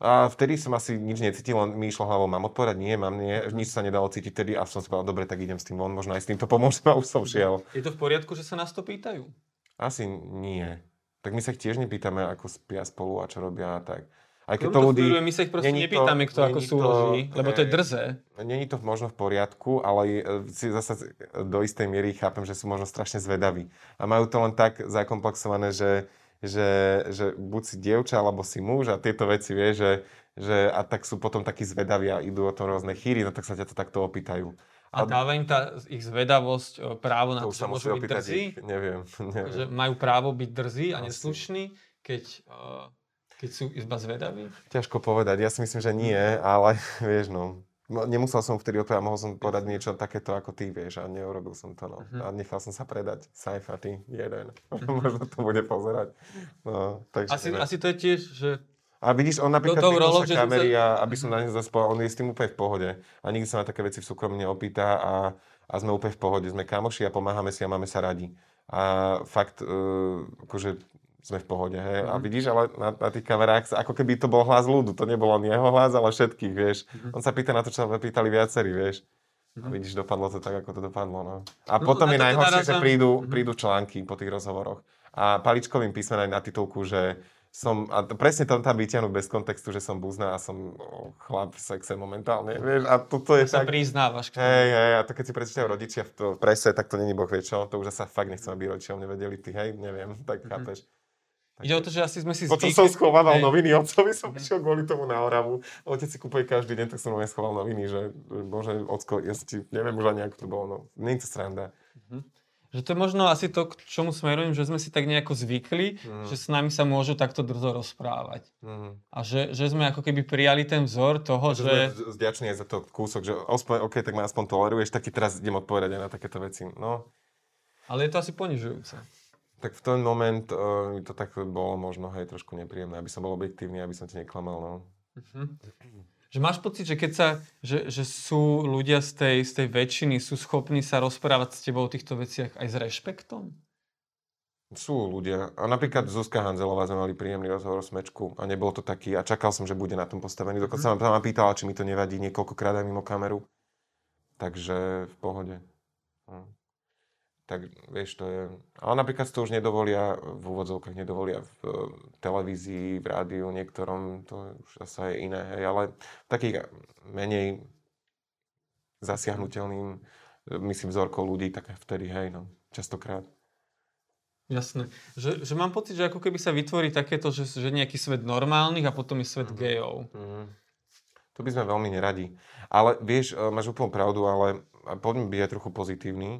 A vtedy som asi nič necítil, len mi išlo hlavou, mám odpovedať, nie, mám nie, nič sa nedalo cítiť vtedy a som si povedal, dobre, tak idem s tým von, možno aj s týmto pomôžem <laughs> a už som šiel. Je to v poriadku, že sa nás to pýtajú? Asi nie. Tak my sa tiež nepýtame, ako spia spolu a čo robia a tak. Aj keď to ľudí... My sa ich proste nepýtame, kto ako súloží, lebo to je drze. Není to možno v poriadku, ale e, si zase do istej miery chápem, že sú možno strašne zvedaví. A majú to len tak zakomplexované, že že, že buď si dievča, alebo si muž a tieto veci, vie, že, že a tak sú potom takí zvedaví a idú o tom rôzne chýry, no tak sa ťa to takto opýtajú. A dáva im tá ich zvedavosť e, právo na to, že môžu byť drzí? Ich, neviem, <laughs> neviem. Že majú právo byť drzí a neslušní, keď... Uh... Keď sú iba zvedaví? Ťažko povedať, ja si myslím, že nie, ale <laughs> vieš no, nemusel som vtedy odpovedať, mohol som povedať niečo takéto ako ty, vieš, a neurobil som to, no. Uh-huh. A nechal som sa predať. Saifa, ty, jeden. Uh-huh. <laughs> Možno to bude pozerať. No, takže asi, asi to je tiež, že... A vidíš, on napríklad to, rolo, sa kamery a aby som na ne zaspal, on je s tým úplne v pohode. A nikdy sa na také veci v súkromí neopýta a, a sme úplne v pohode. Sme kamoši a pomáhame si a máme sa radi. A fakt, uh, akože sme v pohode, hej. Mm. A mhm. vidíš, ale na, na tých kamerách, ako keby to bol hlas ľudu, to nebol len jeho hlas, ale všetkých, vieš. Mm. On sa pýta na to, čo sa pýtali viacerí, vieš. Mm. A mhm. vidíš, dopadlo to tak, ako to dopadlo, no. A no, potom je najhoršie, že prídu, mm. prídu články po tých rozhovoroch. A paličkovým písmenom na titulku, že som, a to, presne tam tam vyťahnuť bez kontextu, že som buzná a som oh, chlap v sexe momentálne, vieš, a toto je tak... sa priznávaš. Hej, hej, a to keď si prečítajú rodičia v, to, v prese, tak to není boh vie čo, to už sa fakt nechcem, aby rodičia nevedeli, ty, hej, neviem, tak mm-hmm. chápeš. Ide o to, že asi sme si zvykli... Potom som schovával hey. noviny, otcovi som prišiel kvôli tomu na Oravu. Otec si kúpuje každý deň, tak som mu schoval noviny, že bože, ocko, ja ti, neviem už ani ako to bolo, no, nie je to sranda. Mm-hmm. Že to je možno asi to, k čomu smerujem, že sme si tak nejako zvykli, mm. že s nami sa môžu takto drzo rozprávať. Mm. A že, že sme ako keby prijali ten vzor toho, že... že... Sme vďační aj za to kúsok, že aspoň, OK, tak ma aspoň toleruješ, tak teraz idem odpovedať aj na takéto veci. No. Ale je to asi ponižujúce. Tak v ten moment uh, to tak bolo možno hej, trošku nepríjemné, aby som bol objektívny, aby som ti neklamal. No. Uh-huh. Že máš pocit, že keď sa, že, že sú ľudia z tej, z tej väčšiny, sú schopní sa rozprávať s tebou o týchto veciach aj s rešpektom? Sú ľudia. A napríklad Zuzka Hanzelová sme mali príjemný rozhovor o smečku a nebol to taký. A čakal som, že bude na tom postavený. Dokonca mm. sa ma pýtala, či mi to nevadí niekoľkokrát aj mimo kameru. Takže v pohode. No tak vieš, to je... Ale napríklad to už nedovolia, v úvodzovkách nedovolia v televízii, v rádiu niektorom, to už zase je iné, hej, ale takých menej zasiahnutelným, myslím, vzorkou ľudí, tak vtedy, hej, no, častokrát. Jasné. Že, že mám pocit, že ako keby sa vytvorí takéto, že, že nejaký svet normálnych a potom je svet mm-hmm. gejov. Mm-hmm. To by sme veľmi neradi. Ale vieš, e, máš úplnú pravdu, ale poďme byť aj trochu pozitívny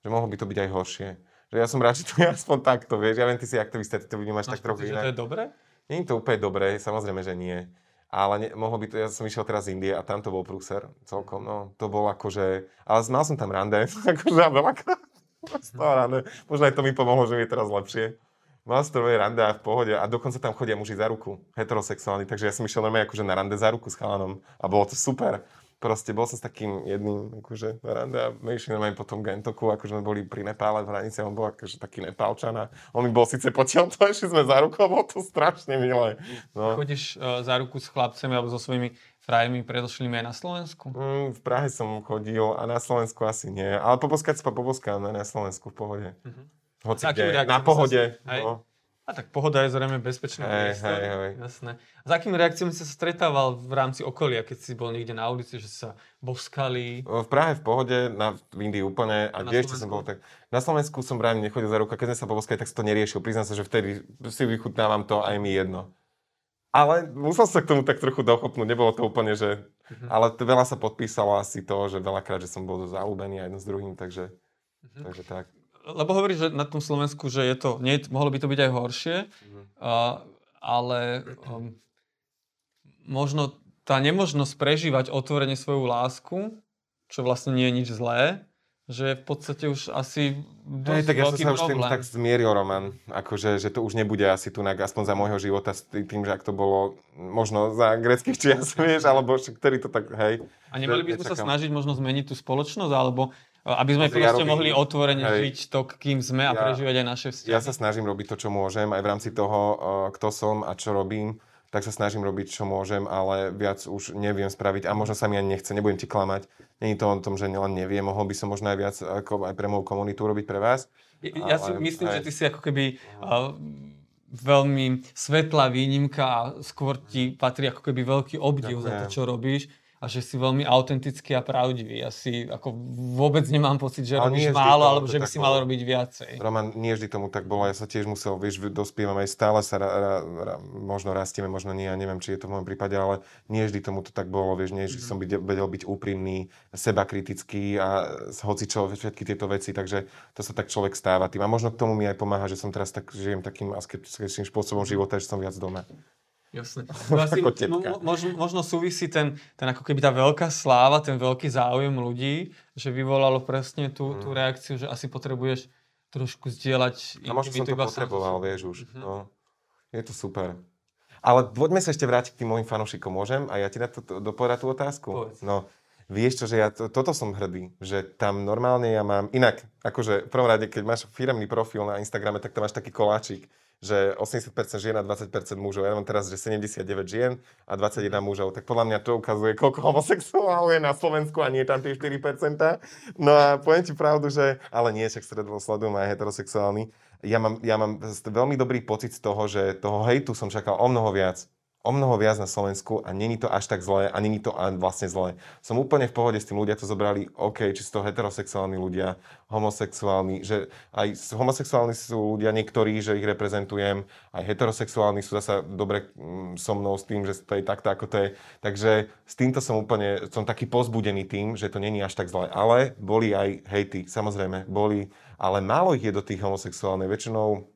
že mohlo by to byť aj horšie. Že ja som rád, že to je aspoň takto, vieš. Ja viem, ty si aktivista, ty to vnímaš tak trochu inak. To je dobré? Nie je to úplne dobré, samozrejme, že nie. Ale ne, mohlo by to, ja som išiel teraz z Indie a tam to bol prúser celkom, no. To bol akože, ale mal som tam rande, <laughs> akože veľakrát. rande. Možno aj to mi pomohlo, že mi je teraz lepšie. Mal som rande a v pohode a dokonca tam chodia muži za ruku, heterosexuálni, takže ja som išiel normálne akože na rande za ruku s chalanom a bolo to super proste bol som s takým jedným akože na rande a my išli normálne po tom Gentoku, akože sme boli pri Nepále v hranici, on bol akože taký Nepálčan a on mi bol síce potiaľ to, išli sme za rukou, bolo to strašne milé. No. Chodíš uh, za ruku s chlapcami alebo so svojimi frajmi predošlými aj na Slovensku? Mm, v Prahe som chodil a na Slovensku asi nie, ale poboskať sa poboskám na Slovensku v pohode. Uh-huh. Hoci kde, na pohode. Sa, no. A tak pohoda je zrejme hey, priestor. Hej, hej. Jasné. A s akými reakciami si sa stretával v rámci okolia, keď si bol niekde na ulici, že sa boskali? V Prahe v pohode, na, v Indii úplne. A, a kde ešte som bol tak... Na Slovensku som vrajme nechodil za ruka, keď sme sa poboskali, tak som to neriešil. Priznám sa, že vtedy si vychutnávam to aj mi jedno. Ale musel sa k tomu tak trochu dochopnúť, nebolo to úplne, že... Uh-huh. Ale veľa sa podpísalo asi to, že veľakrát, že som bol zaľúbený aj jedno s druhým, takže, uh-huh. takže tak lebo hovoríš, že na tom Slovensku, že je to, nie, mohlo by to byť aj horšie, mm. uh, ale um, možno tá nemožnosť prežívať otvorene svoju lásku, čo vlastne nie je nič zlé, že v podstate už asi dosť Hej, tak ja som sa už tým tak zmieril, Roman. Akože, že to už nebude asi tu, aspoň za môjho života, s tým, že ak to bolo možno za greckých čias, <laughs> vieš, alebo ktorý to tak, hej. A nemali by sme sa snažiť možno zmeniť tú spoločnosť, alebo aby sme proste ja robím, mohli otvorene hej, žiť to, kým sme a ja, prežívať aj naše vzťahy. Ja sa snažím robiť to, čo môžem, aj v rámci toho, uh, kto som a čo robím, tak sa snažím robiť, čo môžem, ale viac už neviem spraviť a možno sa mi ani nechce, nebudem ti klamať. Není to o tom, že len neviem, mohol by som možno aj viac ako aj pre moju komunitu robiť pre vás. Ja, ja si myslím, aj... že ty si ako keby uh, veľmi svetlá výnimka a skôr ti patrí ako keby veľký obdiv Ďakujem. za to, čo robíš a že si veľmi autentický a pravdivý. Ja si ako vôbec nemám pocit, že ale robíš málo, alebo že by si mal robiť viacej. Roman, nie vždy tomu tak bolo. Ja sa tiež musel, vieš, dospievam aj stále sa, ra, ra, ra, možno rastieme, možno nie, ja neviem, či je to v môjom prípade, ale nie vždy tomu to tak bolo, vieš, nie vždy mm-hmm. som vedel byť úprimný, seba kritický a hoci čo, všetky tieto veci, takže to sa tak človek stáva tým. A možno k tomu mi aj pomáha, že som teraz tak, žijem takým asketickým spôsobom života, že som viac doma. Jasne. <laughs> No asi, možno, možno súvisí ten, ten ako keby tá veľká sláva, ten veľký záujem ľudí, že vyvolalo presne tú, tú reakciu, že asi potrebuješ trošku zdieľať A možno som to sám potreboval, sebou. vieš už. Mhm. No. Je to super. Ale poďme sa ešte vrátiť k tým mojim fanúšikom, môžem? A ja ti na to, to dopovedať tú otázku? Povedz. No, vieš čo, že ja to, toto som hrdý, že tam normálne ja mám, inak, akože v prvom rade, keď máš firemný profil na Instagrame, tak tam máš taký koláčik, že 80% žien a 20% mužov. Ja mám teraz, že 79 žien a 21 mužov. Tak podľa mňa to ukazuje, koľko homosexuálov je na Slovensku a nie tam tie 4%. No a poviem ti pravdu, že... Ale nie, však stredovo sledujem aj heterosexuálny. Ja mám, ja mám veľmi dobrý pocit z toho, že toho hejtu som čakal o mnoho viac o mnoho viac na Slovensku a není to až tak zlé a není to vlastne zlé. Som úplne v pohode s tým, ľudia to zobrali, OK, či sú to heterosexuálni ľudia, homosexuálni, že aj homosexuálni sú ľudia niektorí, že ich reprezentujem, aj heterosexuálni sú zasa dobre mm, so mnou s tým, že to je takto, ako to je. Takže s týmto som úplne, som taký pozbudený tým, že to není až tak zlé. Ale boli aj hejty, samozrejme, boli, ale málo ich je do tých homosexuálnych. Väčšinou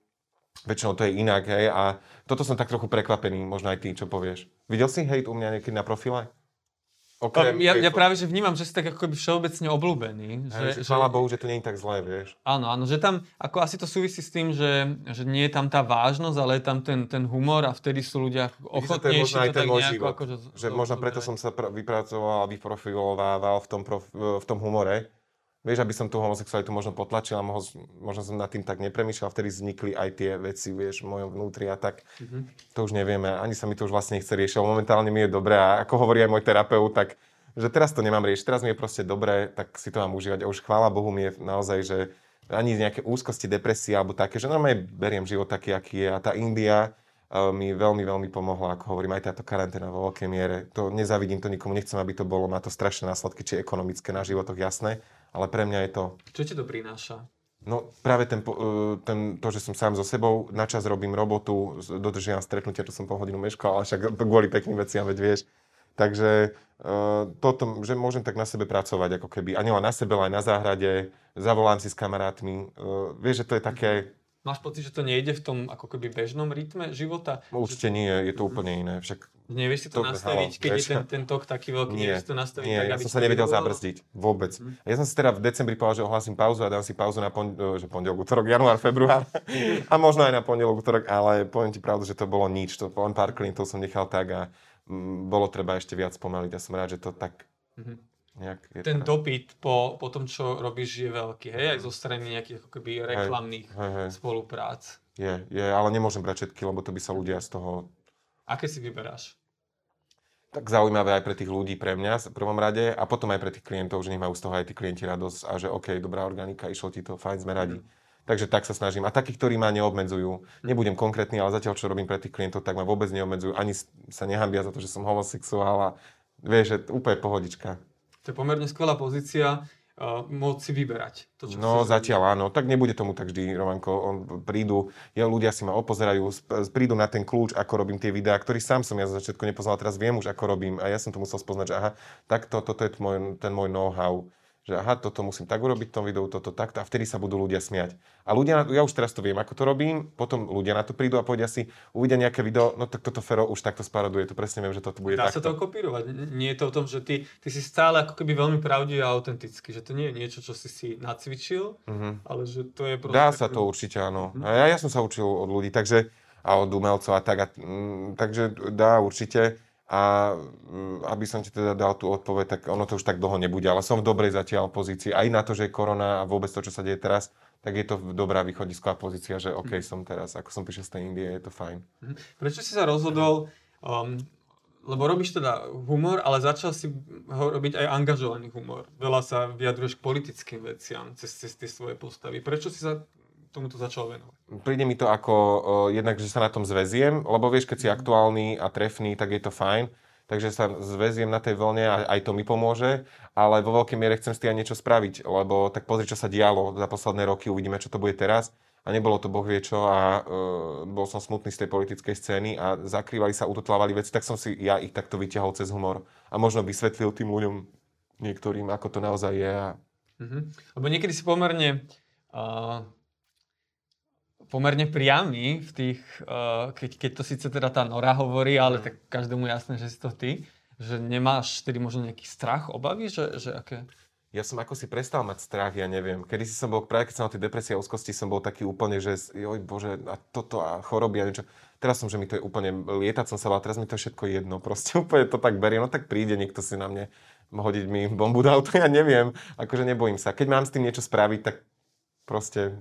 Väčšinou to je inak, hej, a toto som tak trochu prekvapený, možno aj ty, čo povieš. Videl si hejt u mňa niekedy na profile? Um, ja, ja hejtu. práve, že vnímam, že si tak ako keby všeobecne obľúbený. Hej, že, chvála Bohu, že to nie je tak zlé, vieš. Áno, áno, že tam, ako asi to súvisí s tým, že, že nie je tam tá vážnosť, ale je tam ten, ten humor a vtedy sú ľudia že to je ochotnejší možno aj ten môj život. akože Že možno preto som sa pr- vypracoval a vyprofilovával v tom, prof, v tom humore. Vieš, aby som tú homosexualitu možno potlačil a mohol, možno som nad tým tak nepremýšľal, vtedy vznikli aj tie veci, vieš, v mojom vnútri a tak. Mhm. To už nevieme, ani sa mi to už vlastne nechce riešiť, momentálne mi je dobré a ako hovorí aj môj terapeut, tak že teraz to nemám riešiť, teraz mi je proste dobré, tak si to mám užívať a už chvála Bohu mi je naozaj, že ani nejaké úzkosti, depresie alebo také, že normálne beriem život taký, aký je a tá India mi veľmi, veľmi pomohla, ako hovorím, aj táto karanténa vo veľkej miere. To nezavidím to nikomu, nechcem, aby to bolo, má to strašné následky, či ekonomické na životoch, jasné, ale pre mňa je to Čo ti to prináša? No práve ten, po- e, ten, to, že som sám so sebou, načas robím robotu, dodržiavam stretnutia, to som pol hodinu meškal, ale však <laughs> kvôli pekným veciam, veď vieš. Takže uh, toto, že môžem tak na sebe pracovať, ako keby, a nielen na sebe, ale aj na záhrade, zavolám si s kamarátmi. Uh, vieš, že to je také, Máš pocit, že to nejde v tom ako keby bežnom rytme života? určite nie, je to úplne iné. Však Nevieš si to, To- nastaviť, keď je vieš? ten, ten tok taký veľký, Nie, nevieš si to nastaviť nie, tak, ja aby som sa nevedel vyhovovalo? zabrzdiť. Vôbec. Mhm. Ja som si teda v decembri povedal, že ohlasím pauzu a dám si pauzu na pon- e, že pondelok, útorok, január, február <laughs> a možno aj na pondelok, útorok, ale poviem ti pravdu, že to bolo nič. To len pár klientov som nechal tak a mm, bolo treba ešte viac pomaliť a som rád, že to tak Mhm. Nejak je Ten teraz. dopyt po, po tom, čo robíš, je veľký, hej? Aj zo strany nejakých ako keby reklamných Hej, hej, spoluprác. je, je, ale nemôžem brať všetky, lebo to by sa ľudia z toho Aké si vyberáš? tak zaujímavé aj pre tých ľudí, pre mňa v prvom rade a potom aj pre tých klientov, že nech majú z toho aj tí klienti radosť a že OK, dobrá organika, išlo ti to, fajn, sme radi. Takže tak sa snažím. A takých, ktorí ma neobmedzujú, nebudem konkrétny, ale zatiaľ, čo robím pre tých klientov, tak ma vôbec neobmedzujú, ani sa nehambia za to, že som homosexuál a vieš, že úplne pohodička. To je pomerne skvelá pozícia, uh, môcť si vyberať. To, čo No zatiaľ áno, tak nebude tomu tak vždy, Rovanko. On, prídu, ja, ľudia si ma opozerajú, prídu na ten kľúč, ako robím tie videá, ktorý sám som ja za začiatku nepoznal, teraz viem už, ako robím a ja som to musel spoznať, že aha, takto, toto je môj, ten môj know-how že aha, toto musím tak urobiť v tom videu, toto takto a vtedy sa budú ľudia smiať. A ľudia, ja už teraz to viem, ako to robím, potom ľudia na to prídu a povedia si, uvidia nejaké video, no tak toto Fero už takto sparoduje, to presne viem, že toto bude Dá sa takto. to kopírovať. Nie je to o tom, že ty, ty si stále ako keby veľmi pravdivý a autentický. Že to nie je niečo, čo si si nacvičil, Mhm. ale že to je proste... Dá sa to určite, áno. A ja, ja som sa učil od ľudí, takže a od umelcov a tak. A, mm, takže dá určite. A mm, aby som ti teda dal tú odpoveď, tak ono to už tak dlho nebude, ale som v dobrej zatiaľ pozícii. Aj na to, že je korona a vôbec to, čo sa deje teraz, tak je to dobrá východisková pozícia, že OK, som teraz, ako som prišiel z tej Indie, je to fajn. Mhm. Prečo si sa rozhodol, um, lebo robíš teda humor, ale začal si ho robiť aj angažovaný humor. Veľa sa vyjadruješ k politickým veciam cez, cez tie svoje postavy. Prečo si sa tomuto začal venovať? Príde mi to ako uh, jednak, že sa na tom zväziem, lebo vieš, keď si aktuálny a trefný, tak je to fajn. Takže sa zväziem na tej vlne a aj to mi pomôže, ale vo veľkej miere chcem s tým aj niečo spraviť, lebo tak pozri, čo sa dialo za posledné roky, uvidíme, čo to bude teraz. A nebolo to boh vie čo a uh, bol som smutný z tej politickej scény a zakrývali sa, utotlávali veci, tak som si ja ich takto vyťahol cez humor. A možno vysvetlil tým ľuďom niektorým, ako to naozaj je. A... Mhm. Lebo niekedy si pomerne uh, pomerne priamy v tých, uh, keď, keď to síce teda tá Nora hovorí, ale tak každému jasné, že si to ty, že nemáš tedy možno nejaký strach, obavy, že, že aké? Ja som ako si prestal mať strach, ja neviem. Kedy si som bol, práve keď som mal tie depresie a úzkosti, som bol taký úplne, že joj bože, a toto a choroby a niečo. Teraz som, že mi to je úplne, lietať som sa bol, teraz mi to je všetko jedno. <laughs> Proste úplne to tak berie, no tak príde niekto si na mne hodiť mi bombu do auta, ja neviem. Akože nebojím sa. Keď mám s tým niečo spraviť, tak proste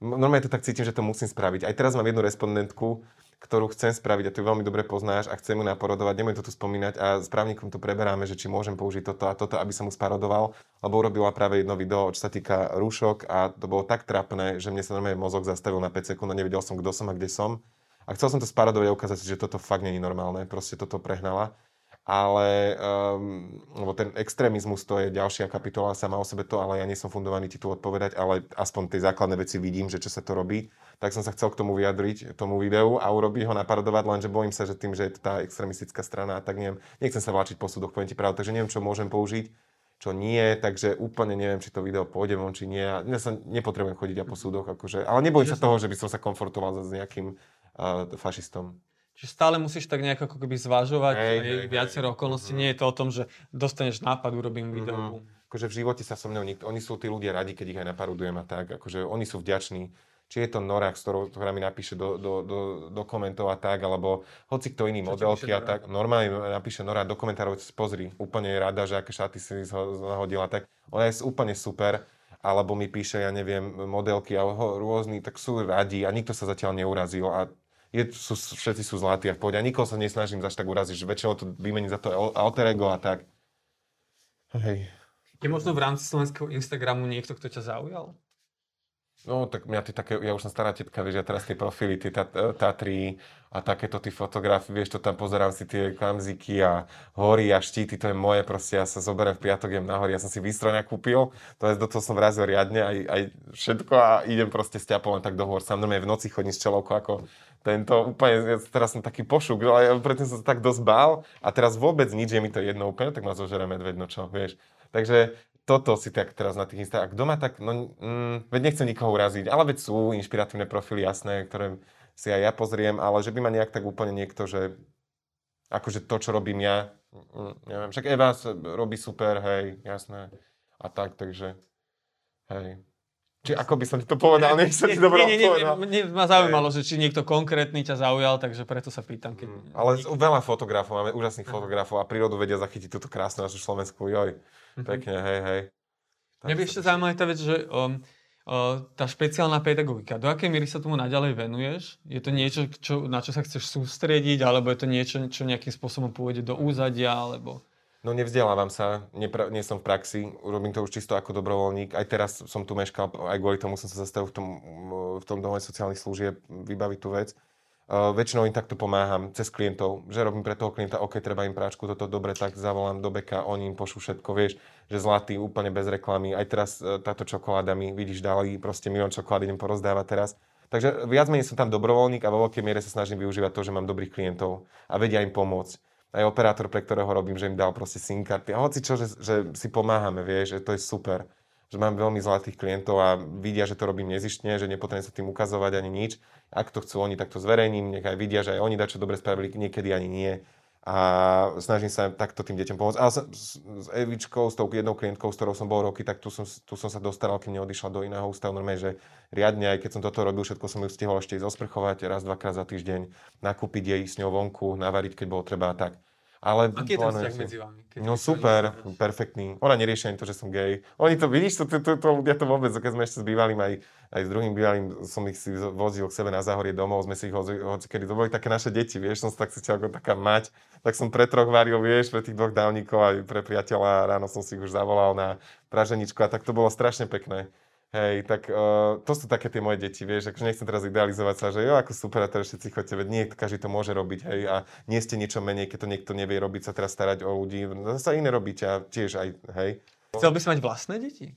normálne to tak cítim, že to musím spraviť. Aj teraz mám jednu respondentku, ktorú chcem spraviť a ty veľmi dobre poznáš a chcem ju naporodovať, nebudem to tu spomínať a s právnikom to preberáme, že či môžem použiť toto a toto, aby som mu sparodoval, lebo urobila práve jedno video, čo sa týka rúšok a to bolo tak trapné, že mne sa normálne mozog zastavil na 5 sekúnd a nevedel som, kto som a kde som. A chcel som to sparodovať a ukázať si, že toto fakt není normálne, proste toto prehnala ale um, ten extrémizmus to je ďalšia kapitola sama o sebe to, ale ja nie som fundovaný ti tu odpovedať, ale aspoň tie základné veci vidím, že čo sa to robí, tak som sa chcel k tomu vyjadriť, tomu videu a urobiť ho naparodovať, lenže bojím sa, že tým, že je to tá extrémistická strana, tak neviem, nechcem sa vláčiť po súdoch, poviem ti pravdu, takže neviem, čo môžem použiť, čo nie, takže úplne neviem, či to video pôjde von, či nie. Ja sa nepotrebujem chodiť ja po súdoch, akože, ale nebojím sa toho, že by som sa konfrontoval s nejakým uh, fašistom. Čiže stále musíš tak nejako ako keby zvažovať hej, aj viacero okolností. Mm. Nie je to o tom, že dostaneš nápad, urobím video. Mm. Akože v živote sa so mnou nikto, oni sú tí ľudia radi, keď ich aj naparudujem a tak, akože oni sú vďační. Či je to Nora, ktorá mi napíše do, do, do, do komentov a tak, alebo hoci kto iný Čo modelky a tak. Normálne napíše Nora do komentárov, pozri, úplne je rada, že aké šaty si zahodila, tak ona je úplne super alebo mi píše, ja neviem, modelky a rôzni, tak sú radi a nikto sa zatiaľ neurazil a je, sú, všetci sú zlatí a v pohode. A nikoho sa nesnažím zaš tak uraziť, že väčšinou to vymení za to alter ego a tak. Hej. Je možno v rámci slovenského Instagramu niekto, kto ťa zaujal? No, tak mňa tie také, ja už som stará tetka, vieš, ja teraz tie profily, tie Tatry a takéto tie fotografie, vieš, to tam pozerám si tie kamziky a hory a štíty, to je moje, proste ja sa zoberiem v piatok, idem nahor, ja som si výstrojňa kúpil, to je, do toho som vrazil riadne, aj, aj všetko a idem proste s len tak dohovor, sám normálne v noci chodím s čelovkou ako tento úplne, ja teraz som taký pošuk, ale ja predtým som sa tak dosť bál a teraz vôbec nič, je mi to jedno úplne, tak ma zožere medveď, no čo, vieš. Takže toto si tak teraz na tých Instagrams. Kto má tak, no, mm, veď nechcem nikoho uraziť, ale veď sú inšpiratívne profily, jasné, ktoré si aj ja pozriem, ale že by ma nejak tak úplne niekto, že akože to, čo robím ja, mm, neviem, však Eva robí super, hej, jasné, a tak, takže, hej. Či ako by som ti to povedal, nech sa ti dobre nie, nie, nie, nie, ma zaujímalo, že či niekto konkrétny ťa zaujal, takže preto sa pýtam. Keď... Mm, ale veľa fotografov, máme úžasných fotografov a prírodu vedia zachytiť túto krásnu našu Slovensku, joj. Mm-hmm. Pekne, hej, hej. Mňa by ešte zaujímavá tá vec, že um, uh, tá špeciálna pedagogika, do akej miery sa tomu naďalej venuješ? Je to niečo, čo, na čo sa chceš sústrediť, alebo je to niečo, čo nejakým spôsobom pôjde do úzadia, alebo... No nevzdelávam sa, nepra- nie som v praxi, urobím to už čisto ako dobrovoľník. Aj teraz som tu meškal, aj kvôli tomu som sa zastavil v tom, v tom dome sociálnych služieb vybaviť tú vec. Uh, väčšinou im takto pomáham cez klientov, že robím pre toho klienta, OK, treba im práčku, toto dobre, tak zavolám do beka, oni im pošú všetko, vieš, že zlatý, úplne bez reklamy. Aj teraz uh, táto čokoláda mi, vidíš, dali proste milión čokolád, idem porozdávať teraz. Takže viac menej som tam dobrovoľník a vo veľkej miere sa snažím využívať to, že mám dobrých klientov a vedia im pomôcť. Aj operátor, pre ktorého robím, že im dal proste SIM karty. A hoci čo, že, že si pomáhame, vieš, že to je super že mám veľmi zlatých klientov a vidia, že to robím nezištne, že nepotrebujem sa tým ukazovať ani nič. Ak to chcú oni, tak to zverejním, nech aj vidia, že aj oni dačo dobre spravili, niekedy ani nie. A snažím sa takto tým deťom pomôcť. Ale s, s Evičkou, s tou jednou klientkou, s ktorou som bol roky, tak tu som, tu som sa dostaral, keď neodišla do iného ústavu. Normálne, že riadne, aj keď som toto robil, všetko som ju stihol ešte zosprchovať raz, dvakrát za týždeň, nakúpiť jej s ňou vonku, navariť, keď bolo treba a tak. Ale Aký je ten vzťah medzi vami? Keď no super, to... perfektný. Ona nerieši ani to, že som gay. Oni to, vidíš, to, to, to, to ľudia to vôbec, keď sme ešte s bývalým, aj, aj s druhým bývalým som ich si vozil k sebe na záhorie domov, sme si ich vozili, kedy to boli také naše deti, vieš, som sa tak cítil ako taká mať, tak som pre troch varil, vieš, pre tých dvoch dávnikov aj pre priateľa, ráno som si ich už zavolal na praženičku a tak to bolo strašne pekné. Hej, tak uh, to sú také tie moje deti, vieš, akože nechcem teraz idealizovať sa, že jo, ako super, a teraz všetci chodte, veď nie, každý to môže robiť, hej, a nie ste niečo menej, keď to niekto nevie robiť, sa teraz starať o ľudí, zase iné robíte a tiež aj, hej. Chcel by si mať vlastné deti?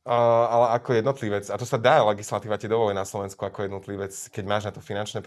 Uh, ale ako jednotlivec, a to sa dá, legislatíva ti dovolí na Slovensku ako jednotlivec, keď máš na to finančné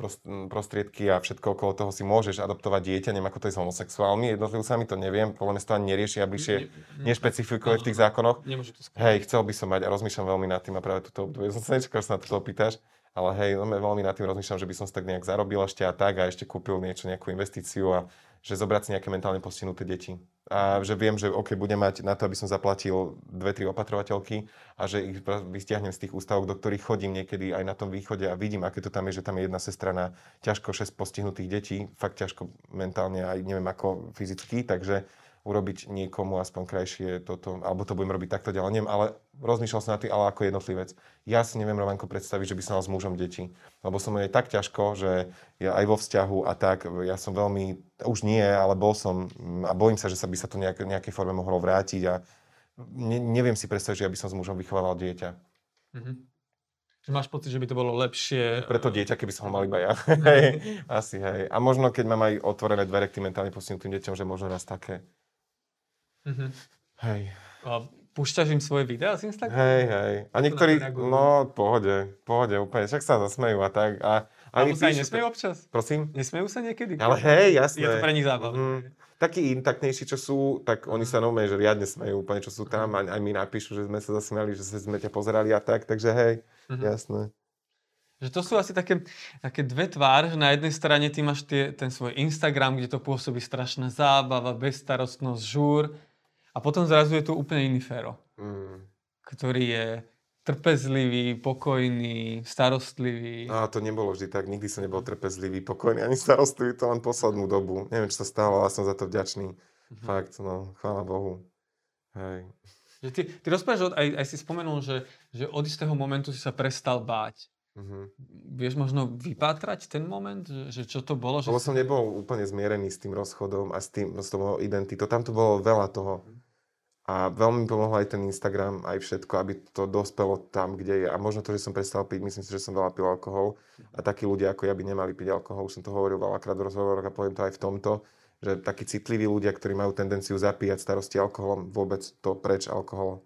prostriedky a všetko okolo toho si môžeš adoptovať dieťa, neviem ako to je s homosexuálmi, jednotlivcami to neviem, podľa mňa to ani nerieši a bližšie ne, ne, nešpecifikuje v tých zákonoch. To Hej, chcel by som mať a rozmýšľam veľmi nad tým a práve túto obdobie. Som sa nečakal, že sa na to opýtaš. ale hej, no, veľmi nad tým rozmýšľam, že by som si tak nejak zarobil ešte a tak a ešte kúpil niečo, nejakú investíciu a že zobrať si nejaké mentálne postihnuté deti. A že viem, že OK, budem mať na to, aby som zaplatil dve, tri opatrovateľky a že ich vystiahnem z tých ústavov, do ktorých chodím niekedy aj na tom východe a vidím, aké to tam je, že tam je jedna sestra na ťažko 6 postihnutých detí, fakt ťažko mentálne aj neviem ako fyzicky, takže urobiť niekomu aspoň krajšie toto, alebo to budem robiť takto ďalej, neviem, ale rozmýšľal som na tým, ale ako jednotlivec. Ja si neviem rovnako predstaviť, že by som mal s mužom deti, lebo som je tak ťažko, že ja aj vo vzťahu a tak, ja som veľmi, už nie, ale bol som a bojím sa, že sa by sa to nejak, nejakej forme mohlo vrátiť a ne, neviem si predstaviť, že ja by som s mužom vychovával dieťa. Mm-hmm. Že máš pocit, že by to bolo lepšie? Pre to dieťa, keby som ho mal iba ja. <laughs> asi, hej. A možno, keď mám aj otvorené dvere k tým mentálne postihnutým deťom, že možno raz také. Mm-hmm. Hej. A púšťaš im svoje videá z Instagramu? Hej, hej. A niektorí, no, pohode, pohode, úplne. Však sa zasmejú a tak. A, a oni sa aj nesmejú občas? Prosím? Nesmejú sa niekedy? Ale hej, jasné. Je to pre nich zábavné. Mm. Takí intaktnejší, čo sú, tak oni sa normálne, že riadne smejú úplne, čo sú tam. Aj, aj mi napíšu, že sme sa zasmiali, že sme ťa pozerali a tak. Takže hej, mm-hmm. jasné. Že to sú asi také, také dve tvár, že na jednej strane ty máš tie, ten svoj Instagram, kde to pôsobí strašná zábava, bezstarostnosť, žúr. A potom zrazu je tu úplne iný Fero, mm. ktorý je trpezlivý, pokojný, starostlivý. No a to nebolo vždy tak, nikdy som nebol trpezlivý, pokojný ani starostlivý, to len poslednú dobu. Neviem, čo sa stalo, ale som za to vďačný. Mm-hmm. Fakt, no, chvála Bohu. Hej. Že ty, ty rozprávaš, aj, aj si spomenul, že, že od istého momentu si sa prestal báť. Mm-hmm. Vieš možno vypátrať ten moment, že, že čo to bolo? Že Lebo som nebol úplne zmierený s tým rozchodom a s, tým, s tou identitou. Tam to bolo veľa toho. A veľmi mi pomohol aj ten Instagram, aj všetko, aby to dospelo tam, kde je. A možno to, že som prestal piť, myslím si, že som veľa pil alkohol. A takí ľudia ako ja by nemali piť alkohol. Už som to hovoril veľakrát v rozhovoroch a poviem to aj v tomto, že takí citliví ľudia, ktorí majú tendenciu zapíjať starosti alkoholom, vôbec to preč alkohol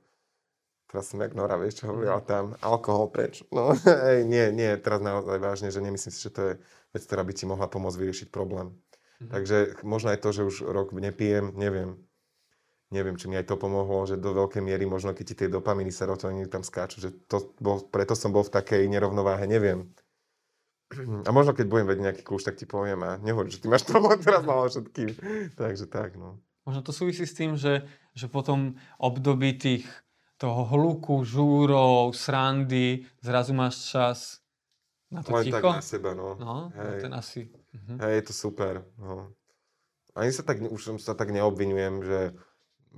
teraz som jak Nora, vieš, čo hovorila tam, alkohol preč. No, <laughs> hej, nie, nie, teraz naozaj vážne, že nemyslím si, že to je vec, ktorá by ti mohla pomôcť vyriešiť problém. Mm-hmm. Takže možno aj to, že už rok nepijem, neviem. Neviem, či mi aj to pomohlo, že do veľkej miery možno, keď ti tie dopaminy, serotoniny tam skáču, že to bol, preto som bol v takej nerovnováhe, neviem. A možno keď budem vedieť nejaký kľúč, tak ti poviem a nehovorím, že ty máš problém teraz malo všetkým. Takže tak, no. Možno to súvisí s tým, že, že potom období tých toho hluku, žúrov, srandy, zrazu máš čas na to Len ticho? tak na seba, no. No, Hej. ten asi. Uh-huh. Hej, je to super, no. Ani sa tak, už sa tak neobvinujem, že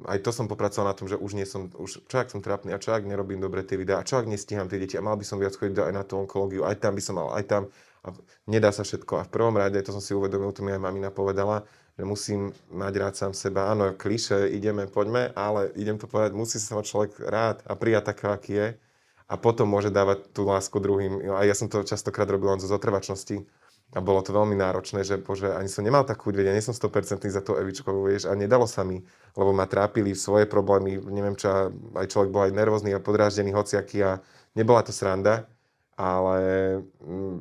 aj to som popracoval na tom, že už nie som, už čo ak som trápny a čo ak nerobím dobre tie videá a čo ak nestíham tie deti a mal by som viac chodiť aj na tú onkológiu, aj tam by som mal, aj tam. A nedá sa všetko. A v prvom rade, to som si uvedomil, to mi aj mamina povedala, že musím mať rád sám seba. Áno, kliše, ideme, poďme, ale idem to povedať, musí sa mať človek rád a prijať taký, aký je a potom môže dávať tú lásku druhým. A ja som to častokrát robil len zo zotrvačnosti a bolo to veľmi náročné, že bože, ani som nemal takú chuť, ja nie som 100% za to Evičkovou, vieš, a nedalo sa mi, lebo ma trápili svoje problémy, neviem čo, aj človek bol aj nervózny a podráždený hociaký a nebola to sranda, ale mm,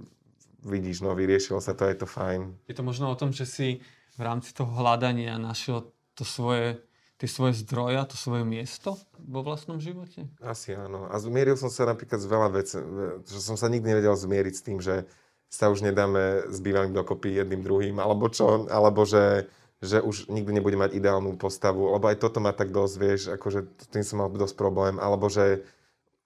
vidíš, no vyriešilo sa to, je to fajn. Je to možno o tom, že si v rámci toho hľadania našiel to svoje, tie svoje zdroje a to svoje miesto vo vlastnom živote? Asi áno. A zmieril som sa napríklad s veľa vecí, že som sa nikdy nevedel zmieriť s tým, že sa už nedáme s bývalým dokopy jedným druhým, alebo čo, alebo že, že už nikdy nebudem mať ideálnu postavu, lebo aj toto ma tak dosť, vieš, akože tým som mal dosť problém, alebo že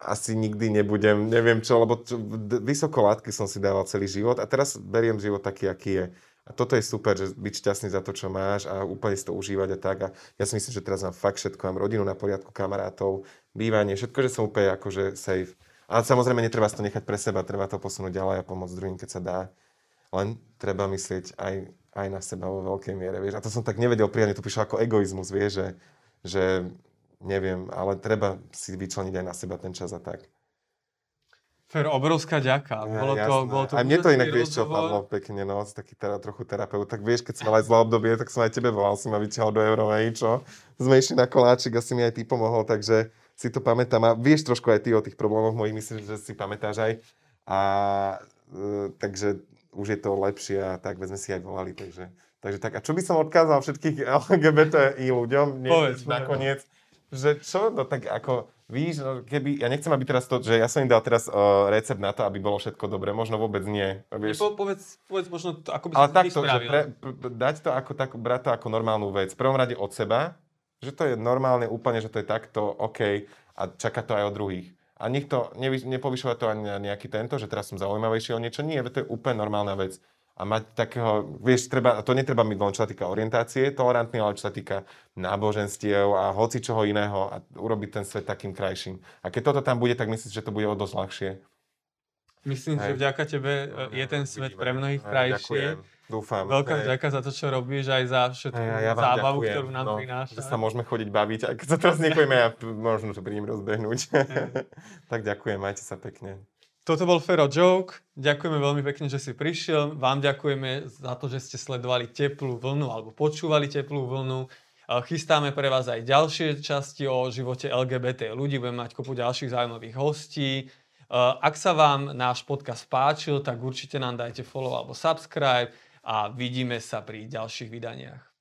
asi nikdy nebudem, neviem čo, lebo čo, vysoko látky som si dával celý život a teraz beriem život taký, aký je. A toto je super, že byť šťastný za to, čo máš a úplne si to užívať a tak. A ja si myslím, že teraz mám fakt všetko, mám rodinu na poriadku, kamarátov, bývanie, všetko, že som úplne akože safe. Ale samozrejme netreba to nechať pre seba, treba to posunúť ďalej a pomôcť druhým, keď sa dá. Len treba myslieť aj, aj na seba vo veľkej miere, vieš. A to som tak nevedel prijať, to prišlo ako egoizmus, vieš, že, že neviem, ale treba si vyčleniť aj na seba ten čas a tak. Fer, obrovská ďaka. Bolo to, bolo to a mne to inak vieš čo, Pavlo, pekne, no, taký teda trochu terapeut. Tak vieš, keď som mal aj zlé obdobie, tak som aj tebe volal, si ma vyťahol do Eurovej, čo? Sme išli na koláčik, asi mi aj ty pomohol, takže si to pamätám. A vieš trošku aj ty o tých problémoch mojich, myslím, že si pamätáš aj. A e, takže už je to lepšie a tak, sme si aj volali, takže, takže tak. A čo by som odkázal všetkých LGBTI ľuďom? Povedz, nakoniec, že čo, no tak ako Víš, no, keby, ja nechcem, aby teraz to, že ja som im dal teraz uh, recept na to, aby bolo všetko dobré, možno vôbec nie. Vieš, Po, povedz, povedz možno, to, ako by ale si takto, že pre, pre, dať to ako, tak, brať to ako normálnu vec. V prvom rade od seba, že to je normálne úplne, že to je takto, OK, a čaká to aj od druhých. A nech to, nevy, nepovyšovať to ani na nejaký tento, že teraz som zaujímavejší o niečo. Nie, to je úplne normálna vec. A mať takého, vieš, treba, to netreba byť len čo sa týka orientácie, tolerantný, ale čo sa týka náboženstiev a hoci čoho iného a urobiť ten svet takým krajším. A keď toto tam bude, tak myslím, že to bude o dosť ľahšie. Myslím, že Hej. vďaka tebe e, je ten svet pre mnohých krajší. Ďakujem, dúfam. Veľká vďaka za to, čo robíš, aj za a ja vám zábavu, ďakujem, ktorú nám no, prináša. Že sa môžeme chodiť baviť, keď sa teraz nepojme, ja možno to prídem rozbehnúť. <laughs> tak ďakujem, majte sa pekne. Toto bol Fero Joke. Ďakujeme veľmi pekne, že si prišiel. Vám ďakujeme za to, že ste sledovali teplú vlnu alebo počúvali teplú vlnu. Chystáme pre vás aj ďalšie časti o živote LGBT ľudí. Budeme mať kopu ďalších zaujímavých hostí. Ak sa vám náš podcast páčil, tak určite nám dajte follow alebo subscribe a vidíme sa pri ďalších vydaniach.